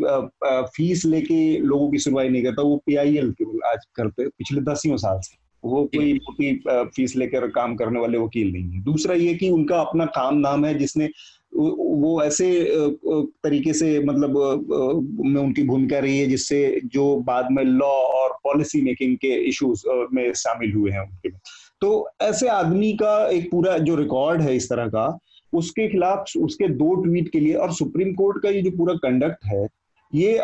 फ़ीस लेके लोगों की सुनवाई नहीं करता वो पीआईएल केवल आज करते पिछले दसियों साल से। वो कोई मोटी फ़ीस लेकर काम करने वाले वकील नहीं है। दूसरा ये कि उनका अपना काम नाम है जिसने वो ऐसे तरीके से मतलब में उनकी भूमिका रही है जिससे जो बाद में लॉ और पॉलिसी मेकिंग के इश्यूज़ में शामिल हुए हैं उनके। तो ऐसे आदमी का एक पूरा जो रिकॉर्ड है इस तरह का उसके खिलाफ उसके दो ट्वीट के लिए और सुप्रीम कोर्ट का ये जो पूरा कंडक्ट है ये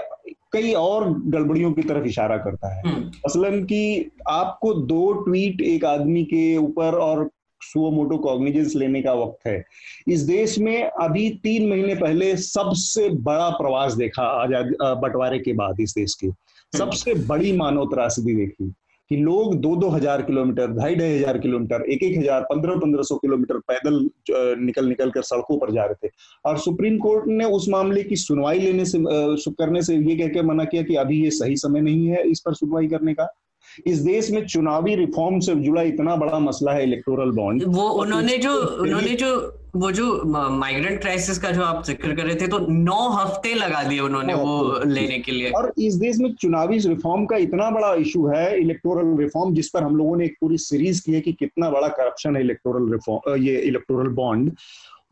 कई और गड़बड़ियों की तरफ़ इशारा करता है हम्म। मसलन कि आपको दो ट्वीट एक आदमी के ऊपर और सुओ मोटो कॉग्निजेंस लेने का वक्त है इस देश में अभी तीन महीने पहले सबसे बड़ा प्रवास देखा आज़ाद बंटवारे के बाद इस देश के हम्म। सबसे बड़ी मानव त्रासदी देखी कि लोग दो दो हज़ार किलोमीटर ढाई ढाई हज़ार किलोमीटर एक एक हज़ार पंद्रह पंद्रह सौ किलोमीटर पैदल निकल निकल कर सड़कों पर जा रहे थे। और सुप्रीम कोर्ट ने उस मामले की सुनवाई लेने से, करने से ये कहकर मना किया कि अभी ये सही समय नहीं है इस पर सुनवाई करने का। इस देश में चुनावी रिफॉर्म से जुड़ा इतना बड़ा मसला है इलेक्टोरल बॉन्ड वो उन्होंने जो उन्होंने जो वो जो माइग्रेंट क्राइसिस का जो आप ज़िक्र कर रहे थे तो नौ हफ़्ते लगा दिए उन्होंने वो लेने के लिए। और इस देश में चुनावी रिफॉर्म का इतना बड़ा इशू है इलेक्टोरल रिफॉर्म जिस पर हम लोगों ने एक पूरी सीरीज़ की है कि कितना बड़ा करप्शन है इलेक्टोरल रिफॉर्म ये इलेक्टोरल बॉन्ड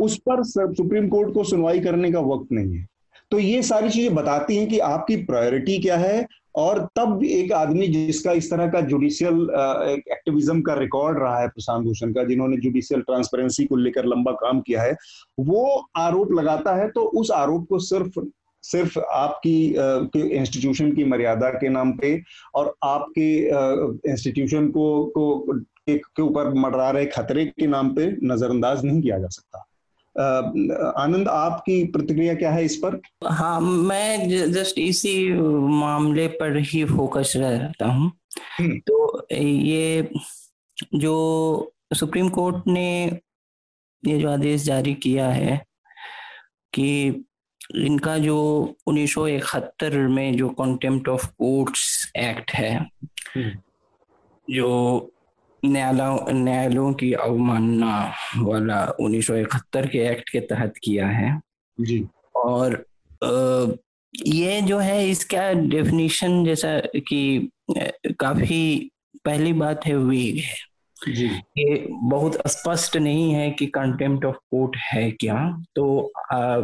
उस पर सुप्रीम कोर्ट को सुनवाई करने का वक्त नहीं है। तो ये सारी चीज़ें बताती हैं कि आपकी प्रायोरिटी क्या है और तब एक आदमी जिसका इस तरह का जुडिशियल एक्टिविज्म का रिकॉर्ड रहा है प्रशांत भूषण का, जिन्होंने जुडिशियल ट्रांसपेरेंसी को लेकर लंबा काम किया है, वो आरोप लगाता है तो उस आरोप को सिर्फ़ सिर्फ़ आपकी इंस्टीट्यूशन की मर्यादा के नाम पे और आपके इंस्टीट्यूशन को को, के ऊपर मडरा रहे खतरे के नाम पे नजरअंदाज नहीं किया जा सकता। आनंद आपकी प्रतिक्रिया क्या है इस पर हाँ मैं जस्ट इसी मामले पर ही फोकस रहता हूँ हम्म। तो ये जो सुप्रीम कोर्ट ने ये जो आदेश जारी किया है कि इनका जो उन्नीस सौ इकहत्तर में जो कॉन्टेम्प्ट ऑफ़ कोर्ट्स एक्ट है हम्म। जो न्यायालयों की अवमानना वाला उन्नीस सौ इकहत्तर के एक्ट के तहत किया है। जी। और आ, ये जो है इसका डेफिनेशन जैसा कि काफ़ी पहली बात है वीग है जी। ये बहुत स्पष्ट नहीं है कि कंटेम्प्ट ऑफ़ कोर्ट है क्या। तो आ,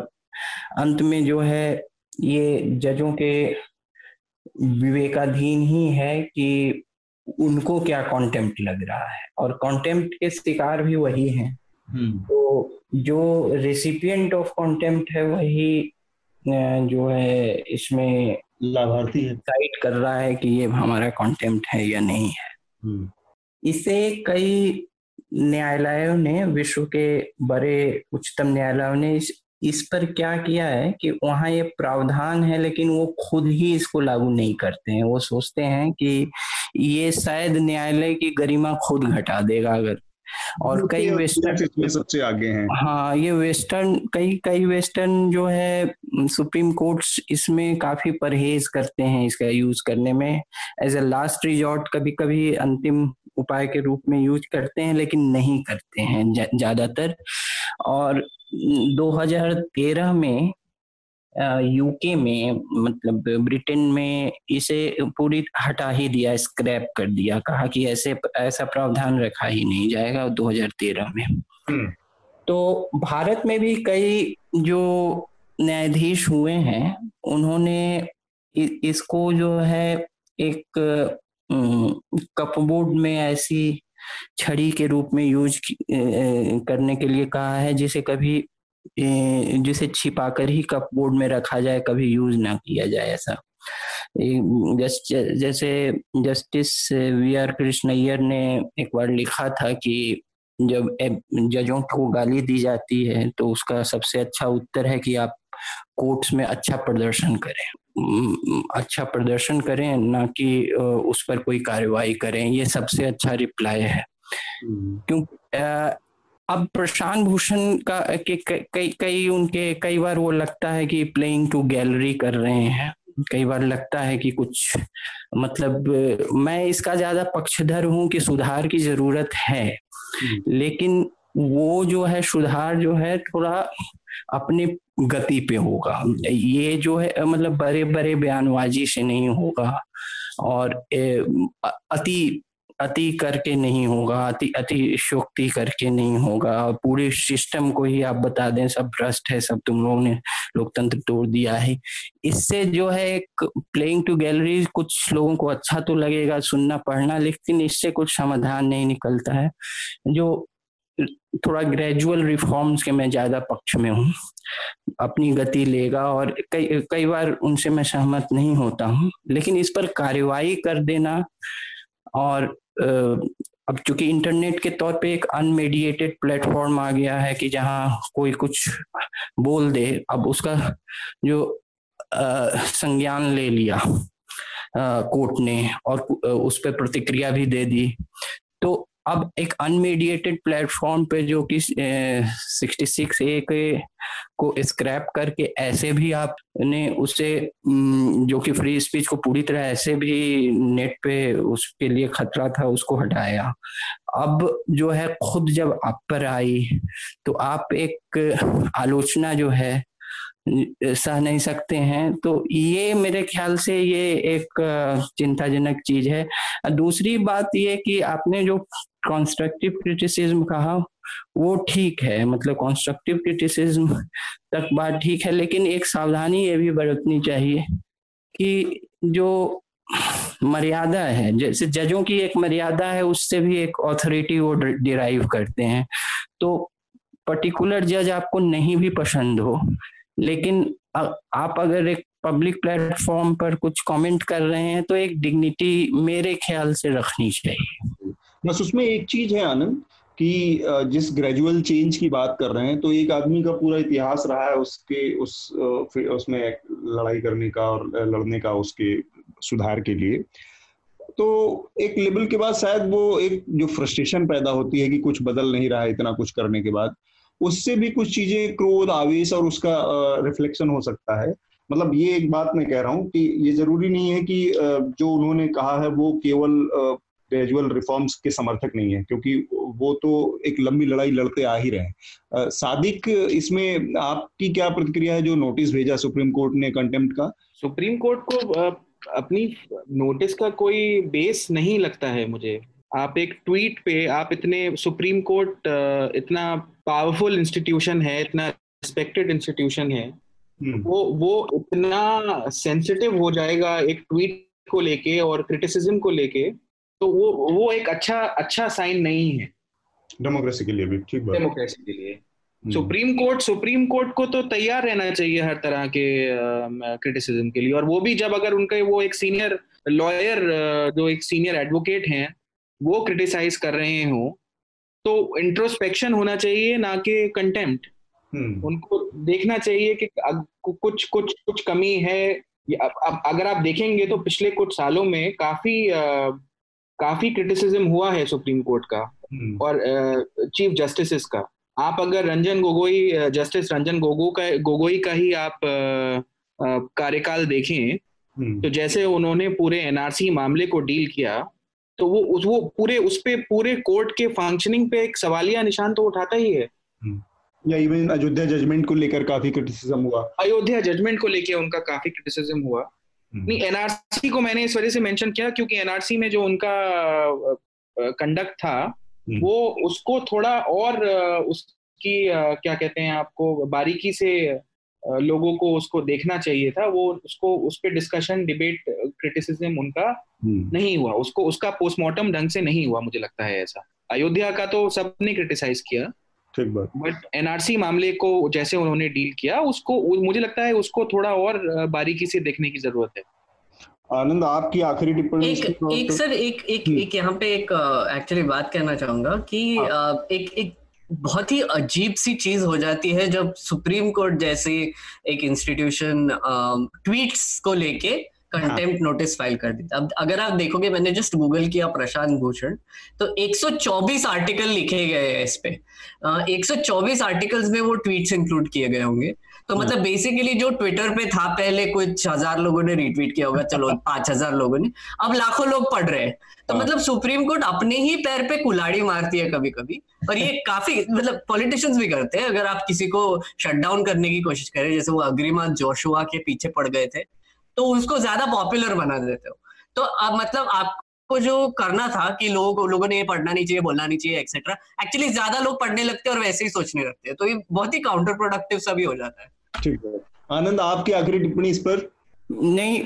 अंत में जो है ये जजों के विवेकाधीन ही है कि उनको क्या कॉन्टेम्प्ट लग रहा है और कॉन्टेम्प्ट के शिकार भी वही हैं हम्म। तो जो रेसिपिएंट ऑफ़ कॉन्टेम्प्ट है वही जो है इसमें लाभार्थी साइट कर रहा है कि ये हमारा कॉन्टेम्प्ट है या नहीं है हम्म। इसे कई न्यायालयों ने विश्व के बड़े उच्चतम न्यायालयों ने इस इस पर क्या किया है कि वहाँ ये प्रावधान है लेकिन वो खुद ही इसको लागू नहीं करते हैं। वो सोचते हैं कि ये शायद न्यायालय की गरिमा खुद घटा देगा अगर। और कई वेस्टर्न सबसे आगे हैं। हाँ ये वेस्टर्न कई कई वेस्टर्न जो है सुप्रीम कोर्ट्स इसमें काफ़ी परहेज करते हैं इसका यूज़ करने में। एज ए लास्ट रिजॉर्ट कभी कभी अंतिम उपाय के रूप में यूज़ करते हैं लेकिन नहीं करते हैं ज़्यादातर। और 2013 में यूके में मतलब ब्रिटेन में इसे पूरी हटा ही दिया स्क्रैप कर दिया कहा कि ऐसे ऐसा प्रावधान रखा ही नहीं जाएगा 2013 में हम्म। तो भारत में भी कई जो न्यायाधीश हुए हैं उन्होंने इसको जो है एक कपबोर्ड में ऐसी छड़ी के रूप में यूज़ करने के लिए कहा है, जिसे कभी जिसे छिपाकर ही कपबोर्ड में रखा जाए, कभी यूज़ ना किया जाए ऐसा। जैसे जस्टिस वी आर कृष्णय्यर ने एक बार लिखा था कि जब जजों को गाली दी जाती है तो उसका सबसे अच्छा उत्तर है कि आप कोर्ट्स में अच्छा प्रदर्शन करें। अच्छा प्रदर्शन करें ना कि उस पर कोई कार्रवाई करें ये सबसे अच्छा रिप्लाई है हम्म। क्योंकि अब प्रशांत भूषण का के कई कई उनके कई बार वो लगता है कि प्लेइंग टू गैलरी कर रहे हैं कई बार लगता है कि कुछ मतलब मैं इसका ज़्यादा पक्षधर हूँ कि सुधार की ज़रूरत है हम्म। लेकिन वो जो है सुधार जो है थोड़ा अपने गति पे होगा। ये जो है मतलब बड़े बड़े बयानबाजी से नहीं होगा और अति अति करके नहीं होगा, अति अति शोक्ति करके नहीं होगा। पूरे सिस्टम को ही आप बता दें, सब भ्रष्ट है, सब तुम लोगों ने लोकतंत्र तोड़ दिया है। इससे जो है एक प्लेइंग टू गैलरी कुछ लोगों को अच्छा तो लगेगा सुनना, पढ़ना, लेकिन इससे कुछ समाधान नहीं निकलता है। जो थोड़ा ग्रेजुअल रिफॉर्म्स के मैं ज़्यादा पक्ष में हूँ। अपनी गति लेगा और कई कई बार उनसे मैं सहमत नहीं होता हूँ। लेकिन इस पर कार्यवाही कर देना और अब चूँकि इंटरनेट के तौर पे एक अनमेडिएटेड प्लेटफॉर्म आ गया है कि जहाँ कोई कुछ बोल दे, अब उसका जो संज्ञान ले लिया कोर्ट ने और उस पर प्रतिक्रिया भी दे दी। अब एक अनमीडिएटेड प्लेटफॉर्म पे जो कि सिक्सटी सिक्स ए के को स्क्रैप करके ऐसे भी आपने उसे जो कि फ्री स्पीच को पूरी तरह ऐसे भी नेट पे उसके लिए खतरा था, उसको हटाया। अब जो है खुद जब आप पर आई तो आप एक आलोचना जो है सह नहीं सकते हैं। तो ये मेरे ख्याल से ये एक चिंताजनक चीज़ है। दूसरी बात ये कि आपने जो कंस्ट्रक्टिव क्रिटिसिज्म कहा, वो ठीक है। मतलब कंस्ट्रक्टिव क्रिटिसिज्म तक बात ठीक है, लेकिन एक सावधानी ये भी बरतनी चाहिए कि जो मर्यादा है, जैसे जजों की एक मर्यादा है, उससे भी एक ऑथोरिटी वो डिराइव करते हैं। तो पर्टिकुलर जज आपको नहीं भी पसंद हो लेकिन आप अगर एक पब्लिक प्लेटफॉर्म पर कुछ कमेंट कर रहे हैं तो एक डिग्निटी मेरे ख्याल से रखनी चाहिए। बस उसमें एक चीज़ है आनंद, कि जिस ग्रेजुअल चेंज की बात कर रहे हैं तो एक आदमी का पूरा इतिहास रहा है उसके, उस उसमें लड़ाई करने का और लड़ने का उसके सुधार के लिए। तो एक लेवल के बाद शायद वो एक, जो फ्रस्ट्रेशन पैदा होती है कि कुछ बदल नहीं रहा है, इतना कुछ करने के बाद उससे भी कुछ चीज़ें क्रोध, आवेश और उसका रिफ्लेक्शन हो सकता है। मतलब ये एक बात मैं कह रहा हूँ कि ये ज़रूरी नहीं है कि जो उन्होंने कहा है वो केवल ग्रेजुअल रिफॉर्म्स के समर्थक नहीं है, क्योंकि वो तो एक लंबी लड़ाई लड़ते आ ही रहे सादिक, इसमें आपकी क्या प्रतिक्रिया है जो नोटिस भेजा सुप्रीम कोर्ट ने कंटेम्प्ट का? सुप्रीम कोर्ट को अपनी नोटिस का कोई बेस नहीं लगता है मुझे। आप एक ट्वीट पे आप इतने सुप्रीम कोर्ट इतना पावरफुल इंस्टीट्यूशन है इतना रिस्पेक्टेड इंस्टीट्यूशन है हम्म। वो वो इतना सेंसिटिव हो जाएगा एक ट्वीट को लेके और क्रिटिसिज्म को लेके तो वो वो एक अच्छा अच्छा साइन नहीं है। डेमोक्रेसी के लिए भी ठीक बात। डेमोक्रेसी के लिए। सुप्रीम कोर्ट सुप्रीम कोर्ट को तो तैयार रहना चाहिए हर तरह के क्रिटिसिज्म के लिए। और वो भी जब अगर उनके वो एक सीनियर लॉयर जो एक सीनियर एडवोकेट हैं वो क्रिटिसाइज कर रहे हो तो इंट्रोस्पेक्शन होना चाहिए ना कि कंटेम्प्ट हम्म। उनको देखना चाहिए कि कुछ कुछ कुछ कमी है अब अगर आप देखेंगे तो पिछले कुछ सालों में काफ़ी आ, काफ़ी क्रिटिसिज्म हुआ है सुप्रीम कोर्ट का हम्म। और चीफ जस्टिस का आप अगर रंजन गोगोई जस्टिस रंजन गोगो का गोगोई का ही आप कार्यकाल देखें हम्म। तो जैसे उन्होंने पूरे एनआरसी मामले को डील किया तो वो उस वो पूरे उस पे पूरे कोर्ट के फंक्शनिंग पे एक सवालिया निशान तो उठाता ही है हम्म। या इवन अयोध्या जजमेंट को लेकर काफ़ी क्रिटिसिज्म हुआ अयोध्या जजमेंट को लेकर उनका काफ़ी क्रिटिसिज्म हुआ हम्म। नहीं एनआरसी को मैंने इस वजह से मेंशन किया क्योंकि एनआरसी में जो उनका कंडक्ट था हम्म। वो उसको थोड़ा और उसकी क्या कहते हैं आपको बारीकी से लोगों को उसको देखना चाहिए था वो उसको उस पर डिस्कशन डिबेट क्रिटिसिज्म उनका हम्म। नहीं हुआ उसको उसका पोस्टमार्टम ढंग से नहीं हुआ मुझे लगता है ऐसा अयोध्या का तो सबने क्रिटिसाइज किया ठीक बात बट एनआरसी मामले को जैसे उन्होंने डील किया उसको मुझे लगता है उसको थोड़ा और बारीकी से देखने की ज़रूरत है आनंद आपकी आखिरी टिप्पणी एक एक सर एक एक हम्म। एक यहाँ पे एक एक्चुअली बात कहना चाहूँगा कि हाँ. एक एक बहुत ही अजीब सी चीज़ हो जाती है जब सुप्रीम कोर्ट जैसे एक इंस्टीट्यूशन ट्वीट्स को लेके कंटेम्प्ट नोटिस फ़ाइल कर दी अब अगर आप देखोगे मैंने जस्ट गूगल किया प्रशांत भूषण तो 124 आर्टिकल लिखे गए हैं इस पे। uh, 124 आर्टिकल्स में वो ट्वीट्स इंक्लूड किए गए होंगे। तो हाँ। मतलब बेसिकली जो ट्विटर पे था पहले कुछ हज़ार लोगों ने रिट्वीट किया होगा चलो पाँच हज़ार लोगों ने। अब लाखों लोग पढ़ रहे हैं। तो हाँ। मतलब सुप्रीम कोर्ट अपने ही पैर पे कुलाड़ी मारती है कभी कभी और ये काफ़ी मतलब पॉलिटिशियंस भी करते हैं अगर आप किसी को शटडाउन करने की कोशिश करें जैसे वो अग्रिमा जोशुआ के पीछे पड़ गए थे तो उसको ज़्यादा पॉपुलर बना देते हो। तो अब मतलब आपको जो करना था कि लोग लोगों ने ये पढ़ना नहीं चाहिए बोलना नहीं चाहिए एक्सेट्रा एक्चुअली ज़्यादा लोग पढ़ने लगते हैं और वैसे ही सोचने लगते हैं। तो ये बहुत ही काउंटर प्रोडक्टिव सा भी हो जाता है। ठीक है आनंद आपकी आखिरी टिप्पणी इस पर नहीं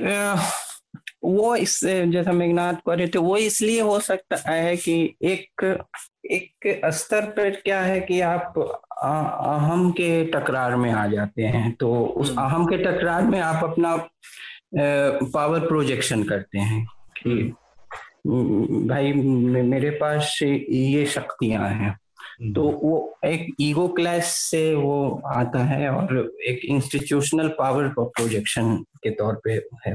वो इस जैसा मेघनाथ कह रहे थे वो इसलिए हो सकता है कि एक एक स्तर पर क्या है कि आप अहम के टकरार में आ जाते हैं तो उस हम्म। अहम के टकरार में आप अपना पावर प्रोजेक्शन करते हैं कि भाई मेरे पास ये शक्तियाँ हैं। तो वो एक ईगो क्लास से वो आता है और एक इंस्टीट्यूशनल पावर प्रोजेक्शन के तौर पे है।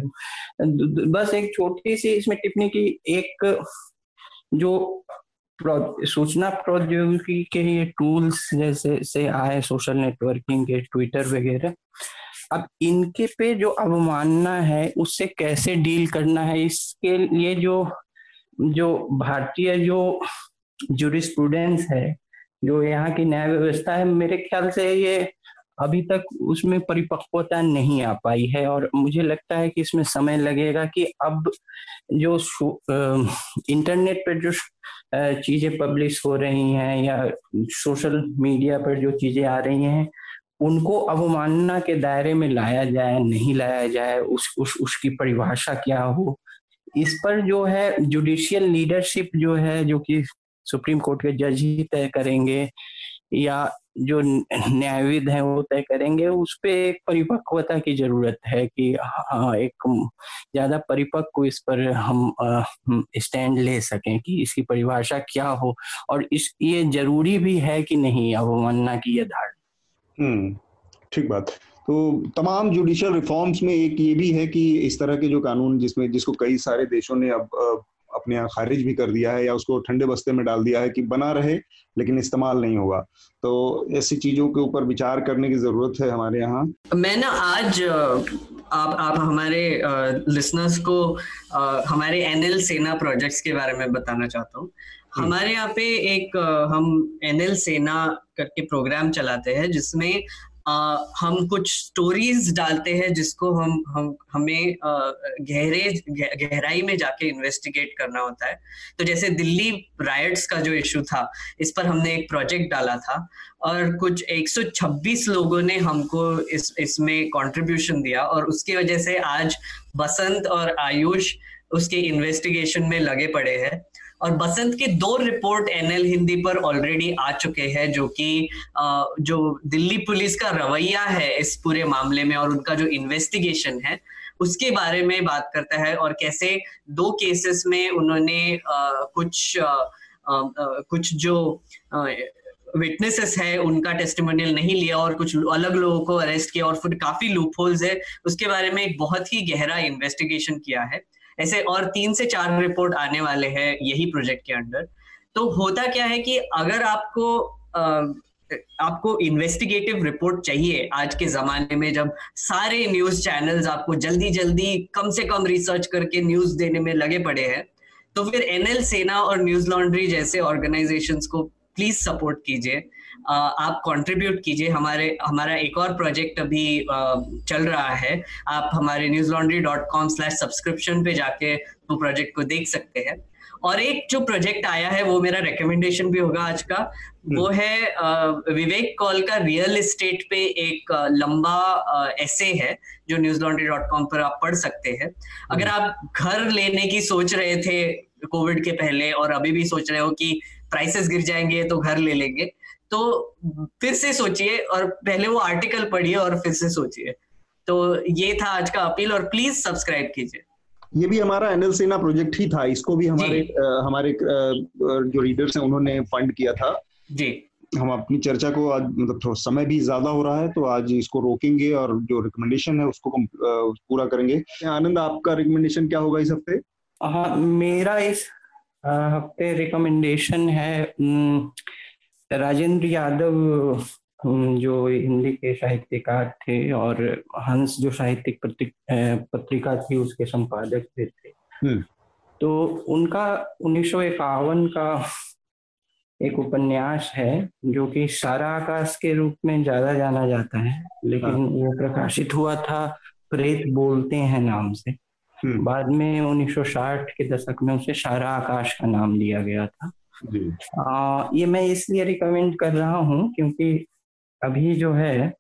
बस एक छोटी सी इसमें टिप्पणी की एक जो सूचना प्रौद्योगिकी के ये टूल्स जैसे से आए सोशल नेटवर्किंग के ट्विटर वगैरह। अब इनके पे जो अवमानना है उससे कैसे डील करना है? इसके लिए जो जो भारतीय जो जुरिस्प्रूडेंस है जो यहाँ की न्याय व्यवस्था है मेरे ख्याल से ये अभी तक उसमें परिपक्वता नहीं आ पाई है और मुझे लगता है कि इसमें समय लगेगा कि अब जो इंटरनेट पर जो चीज़ें पब्लिश हो रही हैं या सोशल मीडिया पर जो चीज़ें आ रही हैं उनको अवमानना के दायरे में लाया जाए नहीं लाया जाए उस, उस उसकी परिभाषा क्या हो इस पर जो है जुडिशियल लीडरशिप जो है जो कि सुप्रीम कोर्ट के जज ही तय करेंगे, या जो न्यायविद हैं वो तय करेंगे, उस पर एक परिपक्वता की ज़रूरत है कि हाँ एक ज़्यादा परिपक्व इस पर हम स्टैंड ले सकें कि इसकी परिभाषा क्या हो, और इस, ये ज़रूरी भी है कि नहीं अवमानना की यह हम्म ठीक बात। तो तमाम जुडिशियल रिफॉर्म्स में एक ये भी है कि इस तरह के जो कानून जिसमें, जिसको कई सारे देशों ने अब अपने यहाँ खारिज भी कर दिया है या उसको ठंडे बस्ते में डाल दिया है कि बना रहे लेकिन इस्तेमाल नहीं होगा। तो ऐसी चीज़ों के ऊपर विचार करने की ज़रूरत है हमारे यहाँ। मैं ना आज आप आप हमारे लिसनर्स को आ, हमारे एनएल सेना प्रोजेक्ट्स के बारे में बताना चाहता हूँ। हम्म। हमारे यहाँ पे एक हम एनएल सेना करके प्रोग्राम चलाते हैं जिसमें आ, हम कुछ स्टोरीज डालते हैं जिसको हम हम हमें गहरे गहराई में जाके इन्वेस्टिगेट करना होता है। तो जैसे दिल्ली राइट्स का जो इशू था इस पर हमने एक प्रोजेक्ट डाला था और कुछ 126 लोगों ने हमको इस इसमें कंट्रीब्यूशन दिया और उसकी वजह से आज बसंत और आयुष उसके इन्वेस्टिगेशन में लगे पड़े हैं। और बसंत के दो रिपोर्ट एनएल हिंदी पर ऑलरेडी आ चुके हैं, जो कि जो दिल्ली पुलिस का रवैया है इस पूरे मामले में और उनका जो इन्वेस्टिगेशन है, उसके बारे में बात करता है और कैसे दो केसेस में उन्होंने कुछ कुछ जो विटनेसेस है, उनका टेस्टिमोनियल नहीं लिया और कुछ अलग लोगों को अरेस्ट किया और फिर काफ़ी लूप होल्स है। उसके बारे में एक बहुत ही गहरा इन्वेस्टिगेशन किया है। ऐसे और तीन से चार रिपोर्ट आने वाले हैं यही प्रोजेक्ट के अंडर तो होता क्या है कि अगर आपको आपको इन्वेस्टिगेटिव रिपोर्ट चाहिए आज के जमाने में, जब सारे न्यूज़ चैनल्स आपको जल्दी जल्दी, कम से कम रिसर्च करके न्यूज़ देने में लगे पड़े हैं तो फिर एनएल सेना और न्यूज़ लॉन्ड्री जैसे ऑर्गेनाइजेशंस को प्लीज़ सपोर्ट कीजिए। आप कंट्रीब्यूट कीजिए। हमारे हमारा एक और प्रोजेक्ट अभी चल रहा है। आप हमारे Newslaundry dot com slash subscription पे जाके वो प्रोजेक्ट को देख सकते हैं। और एक जो प्रोजेक्ट आया है वो मेरा रिकमेंडेशन भी होगा आज का। वो हम्म। है विवेक कॉल का रियल इस्टेट पे एक लंबा ऐसे है जो न्यूज़ लॉन्ड्री डॉट कॉम पर आप पढ़ सकते हैं। अगर हम्म। आप घर लेने की सोच रहे थे कोविड के पहले और अभी भी सोच रहे हो कि प्राइसेस गिर जाएँगे तो घर ले लेंगे। तो फिर से सोचिए और पहले वो आर्टिकल पढ़िए और फिर से सोचिए। तो ये था आज का अपील और प्लीज़ सब्सक्राइब कीजिए। ये भी हमारा एनएल सेना प्रोजेक्ट ही था। इसको भी हमारे आ, हमारे आ, जो रीडर्स हैं उन्होंने फंड किया था। जी। हम अपनी चर्चा को आज मतलब थोड़ा समय भी ज़्यादा हो रहा है तो आज इसको रोकेंगे और जो रिकमेंडेशन है उसको पूरा करेंगे। आनंद आपका रिकमेंडेशन क्या होगा इस हफ़्ते? हाँ मेरा इस हफ़्ते रिकमेंडेशन है राजेंद्र यादव जो हिंदी के साहित्यकार थे और हंस जो साहित्यिक पत्रिका थी उसके संपादक भी थे हम्म। तो उनका उन्नीस सौ इक्यावन का एक उपन्यास है जो कि सारा आकाश के रूप में ज़्यादा जाना जाता है लेकिन हाँ। वो प्रकाशित हुआ था प्रेत बोलते हैं नाम से हम्म। बाद में 1960 के दशक में उसे सारा आकाश का नाम दिया गया था आ, ये मैं इसलिए रिकमेंड कर रहा हूँ क्योंकि अभी जो है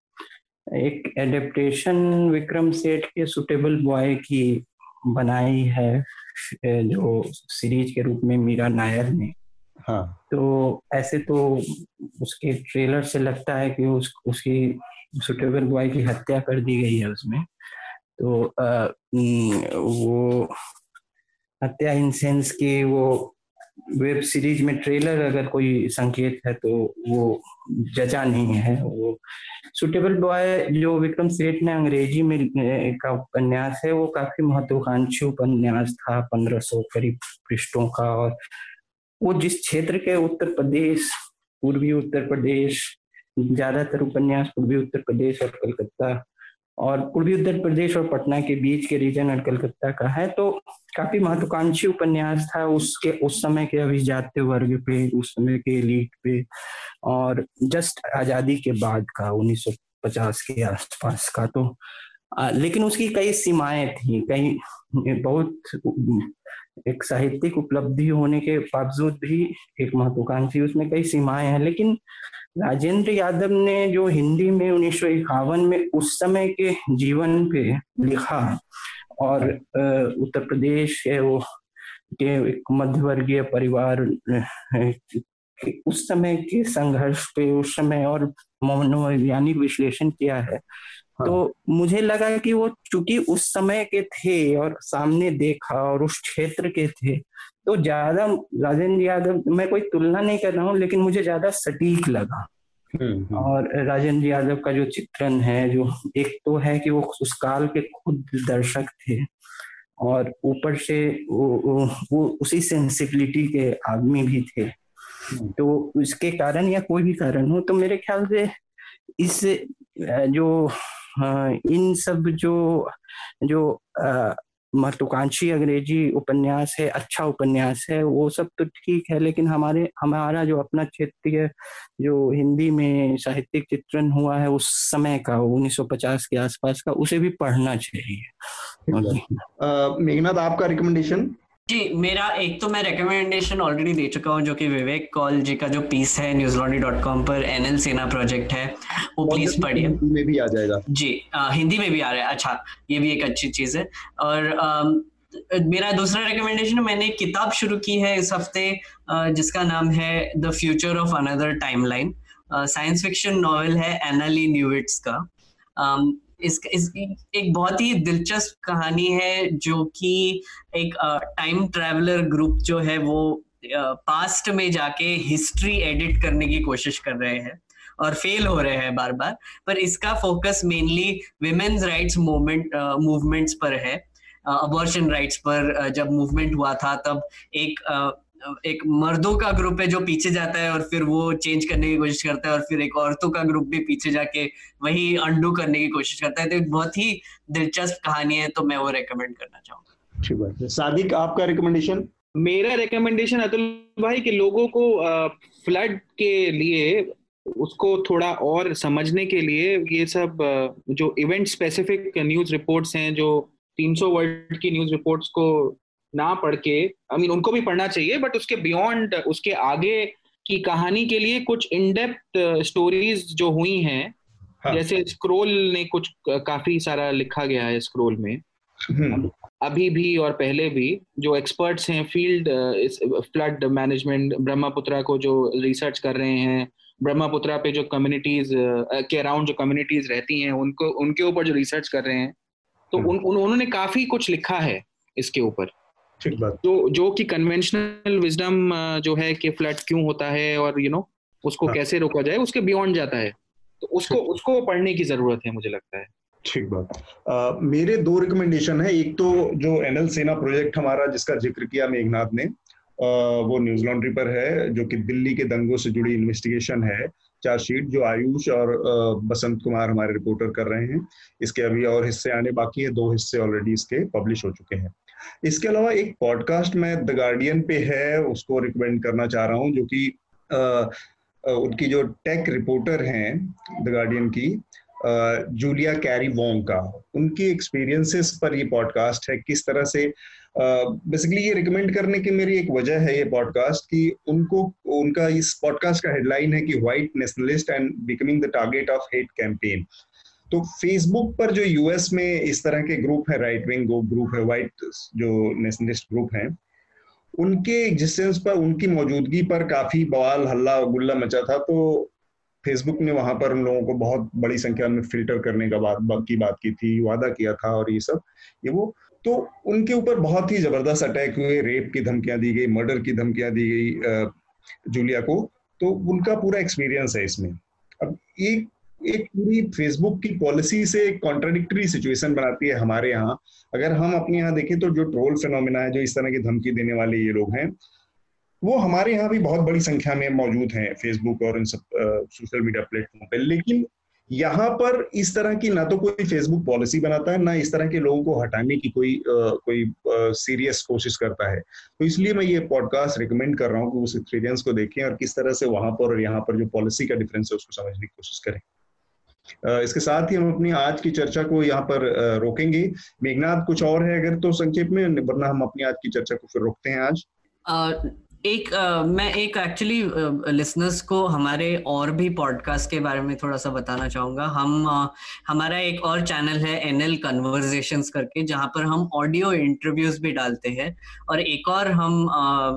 एक एडेप्टेशन विक्रम सेठ के सुटेबल बॉय की बनाई है जो सीरीज़ के रूप में मीरा नायर ने। हाँ। तो ऐसे तो उसके ट्रेलर से लगता है कि उस उसकी सुटेबल बॉय की हत्या कर दी गई है उसमें। तो आ, वो हत्या इन सेंस की वो वेब सीरीज़ में ट्रेलर अगर कोई संकेत है तो वो जचा नहीं है, वो सुटेबल बॉय जो विक्रम सेठ ने अंग्रेज़ी में का उपन्यास है, वो काफ़ी महत्वाकांक्षी उपन्यास था, पंद्रह सौ करीब पृष्ठों का और वो जिस क्षेत्र के उत्तर प्रदेश, पूर्वी उत्तर प्रदेश, ज़्यादातर उपन्यास पूर्वी उत्तर प्रदेश और कलकत्ता और पूर्वी उत्तर प्रदेश और पटना के बीच के रीजन और कलकत्ता का है तो काफ़ी महत्वाकांक्षी उपन्यास था उसके उस समय के अभिजात्य वर्ग पे उस समय के एलिट पे और जस्ट आज़ादी के बाद का 1950 के आसपास का तो आ, लेकिन उसकी कई सीमाएँ थी कई बहुत एक साहित्यिक उपलब्धि होने के बावजूद भी एक महत्वाकांक्षी उसमें कई सीमाएँ हैं लेकिन राजेंद्र यादव ने जो हिंदी में उन्नीस सौ इक्यावन में उस समय के जीवन पे लिखा और उत्तर प्रदेश है वो के एक मध्यवर्गीय परिवार उस समय के संघर्ष पे उस समय और मनोवैज्ञानिक विश्लेषण किया है हाँ। तो मुझे लगा कि वो चूँकि उस समय के थे और सामने देखा और उस क्षेत्र के थे तो ज़्यादा राजेंद्र यादव मैं कोई तुलना नहीं कर रहा हूँ लेकिन मुझे ज़्यादा सटीक लगा हम्म, हम्म। और राजेंद्र यादव का जो चित्रण है जो एक तो है कि वो उस काल के खुद दर्शक थे और ऊपर से वो, वो, उसी सेंसिबिलिटी के आदमी भी थे हम्म। तो उसके कारण या कोई भी कारण हो तो मेरे ख्याल से इस जो इन सब जो जो महत्वाकांक्षी अंग्रेज़ी उपन्यास है अच्छा उपन्यास है वो सब तो ठीक है लेकिन हमारे हमारा जो अपना क्षेत्रीय जो हिंदी में साहित्यिक चित्रण हुआ है उस समय का 1950 के आसपास का उसे भी पढ़ना चाहिए। मेघनाथ आपका रिकमेंडेशन जी मेरा एक तो मैं रिकमेंडेशन ऑलरेडी दे चुका हूँ जो कि विवेक कॉल जी का जो पीस है न्यूज़ डॉट कॉम पर एन एल सेना प्रोजेक्ट है वो प्लीज़ पढ़िए। में भी आ जाएगा। जी आ, हिंदी में भी आ रहा है अच्छा ये भी एक अच्छी चीज़ है। और आ, मेरा दूसरा रिकमेंडेशन मैंने एक किताब शुरू की है इस हफ़्ते जिसका नाम है the future of another timeline science fiction novel है एनाली न्यूविट्स का। इस, इस एक बहुत ही दिलचस्प कहानी है जो कि एक टाइम ट्रैवलर ग्रुप जो है वो पास्ट में जाके हिस्ट्री एडिट करने की कोशिश कर रहे हैं और फेल हो रहे हैं बार बार पर इसका focus mainly women's rights movement movements पर है। अबॉर्शन राइट्स पर जब मूवमेंट हुआ था तब एक एक मर्दों का ग्रुप है जो पीछे जाता है और फिर वो चेंज करने की कोशिश करता है और फिर एक औरतों का ग्रुप भी पीछे जाके वही अंडू करने की कोशिश करता है। तो एक बहुत ही दिलचस्प कहानी है तो मैं वो रेकमेंड करना चाहूँगा। ठीक बात सादिक आपका रिकमेंडेशन मेरा रिकमेंडेशन अतुल भाई के लोगों को फ्लड के लिए उसको थोड़ा और समझने के लिए ये सब जो इवेंट स्पेसिफिक न्यूज़ रिपोर्ट्स हैं जो 300 वर्ड की न्यूज़ रिपोर्ट्स को ना पढ़ के आई मीन उनको भी पढ़ना चाहिए बट उसके बियॉन्ड उसके आगे की कहानी के लिए कुछ इनडेप्थ स्टोरीज जो हुई हैं हाँ. जैसे स्क्रोल ने कुछ काफ़ी सारा लिखा गया है स्क्रोल में हम्म। अभी भी और पहले भी जो एक्सपर्ट्स हैं फ़ील्ड फ्लड मैनेजमेंट ब्रह्मपुत्रा को जो रिसर्च कर रहे हैं ब्रह्मपुत्रा पे जो कम्युनिटीज के अराउंड जो कम्युनिटीज रहती हैं उनको उनके ऊपर जो रिसर्च कर रहे हैं तो हम्म। उन, उन, उन्होंने काफ़ी कुछ लिखा है इसके ऊपर ठीक बात। जो जो कि कन्वेंशनल विजडम जो है कि फ्लड क्यों होता है और यू you नो know, उसको हाँ. कैसे रोका जाए उसके बियॉन्ड जाता है। तो उसको उसको पढ़ने की ज़रूरत है मुझे लगता है। ठीक बात। मेरे दो रिकमेंडेशन है। एक तो जो एनएल सेना प्रोजेक्ट हमारा जिसका ज़िक्र किया मेघनाथ ने आ, वो न्यूज़ लॉन्ड्री पर है जो कि दिल्ली के दंगों से जुड़ी इन्वेस्टिगेशन है। चार्जशीट जो आयुष और बसंत कुमार हमारे रिपोर्टर कर रहे हैं। इसके अभी और हिस्से आने बाकी है दो हिस्से ऑलरेडी इसके पब्लिश हो चुके हैं। इसके अलावा एक पॉडकास्ट में द गार्डियन पे है, उसको रिकमेंड करना चाह रहा हूँ, जो कि उनकी जो टेक रिपोर्टर हैं द गार्डियन की जूलिया कैरी वोंग का, उनकी एक्सपीरियंसेस पर ये पॉडकास्ट है, किस तरह से बेसिकली ये रिकमेंड करने की मेरी एक वजह है ये पॉडकास्ट कि उनको, उनका इस पॉडकास्ट का हेडलाइन है कि white nationalist and becoming the target of hate campaign तो फेसबुक पर जो यूएस में इस तरह के ग्रुप है राइट विंग ग्रुप है व्हाइट जो नेशनलिस्ट ग्रुप है, उनके एग्जिस्टेंस पर, उनकी मौजूदगी पर काफ़ी बवाल, हल्ला, गुल्ला मचा था तो फेसबुक ने वहाँ पर उन लोगों को बहुत बड़ी संख्या में फ़िल्टर करने का बात की बात की थी, वादा किया था और ये सब, ये वो तो उनके ऊपर बहुत ही ज़बरदस्त अटैक हुए रेप की धमकियाँ दी गई मर्डर की धमकियाँ दी गई जूलिया को तो उनका पूरा एक्सपीरियंस है इसमें। अब एक एक पूरी फेसबुक की पॉलिसी से एक कॉन्ट्राडिक्टरी सिचुएशन बनाती है हमारे यहाँ। अगर हम अपने यहाँ देखें तो जो ट्रोल फिनोमिना है जो इस तरह की धमकी देने वाले ये लोग हैं वो हमारे यहाँ भी बहुत बड़ी संख्या में मौजूद हैं फेसबुक और इन सब सोशल मीडिया प्लेटफॉर्म पे। लेकिन यहाँ पर इस तरह की ना तो कोई फेसबुक पॉलिसी बनाता है ना इस तरह के लोगों को हटाने की कोई आ, कोई सीरियस कोशिश करता है। तो इसलिए मैं ये पॉडकास्ट रिकमेंड कर रहा हूँ कि उस एक्सपीरियंस को देखें और किस तरह से वहाँ पर और यहाँ पर जो पॉलिसी का डिफरेंस है उसको समझने की कोशिश करें। इसके साथ ही हम अपनी आज की चर्चा को यहाँ पर रोकेंगे। मेघनाथ, कुछ और है अगर तो संक्षेप में? वरना हम अपनी आज की चर्चा को फिर रोकते हैं आज। एक आ, मैं एक एक्चुअली लिसनर्स को हमारे और भी पॉडकास्ट के बारे में थोड़ा सा बताना चाहूँगा। हम आ, हमारा एक और चैनल है एनएल कन्वर्जेशंस करके जहाँ पर हम ऑडियो इंटरव्यूज़ भी डालते हैं और एक और हम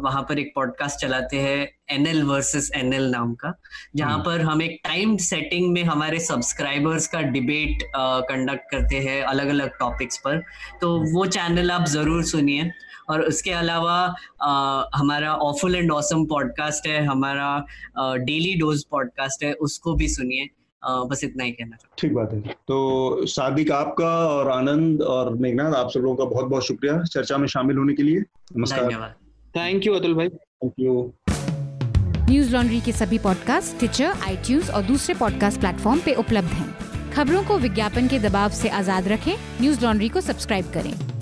वहाँ पर एक पॉडकास्ट चलाते हैं एनएल वर्सेस एनएल नाम का जहाँ हम्म। पर हम एक टाइम सेटिंग में हमारे सब्सक्राइबर्स का डिबेट कंडक्ट करते हैं अलग अलग टॉपिक्स पर। तो वो चैनल आप ज़रूर सुनिए। और उसके अलावा हमारा ऑफुल एंड ऑसम पॉडकास्ट है हमारा डेली डोज पॉडकास्ट है उसको भी सुनिए। बस इतना ही कहना ठीक बात है। तो सादिक आपका और आनंद और मेघनाथ आप सब लोगों का बहुत बहुत शुक्रिया चर्चा में शामिल होने के लिए। नमस्कार। धन्यवाद। थैंक यू अतुल भाई। थैंक यू न्यूज़ लॉन्ड्री के सभी पॉडकास्ट ट्विटर आई और दूसरे पॉडकास्ट प्लेटफॉर्म पे उपलब्ध हैं। खबरों को विज्ञापन के दबाव से आज़ाद रखें। न्यूज़ लॉन्ड्री को सब्सक्राइब करें।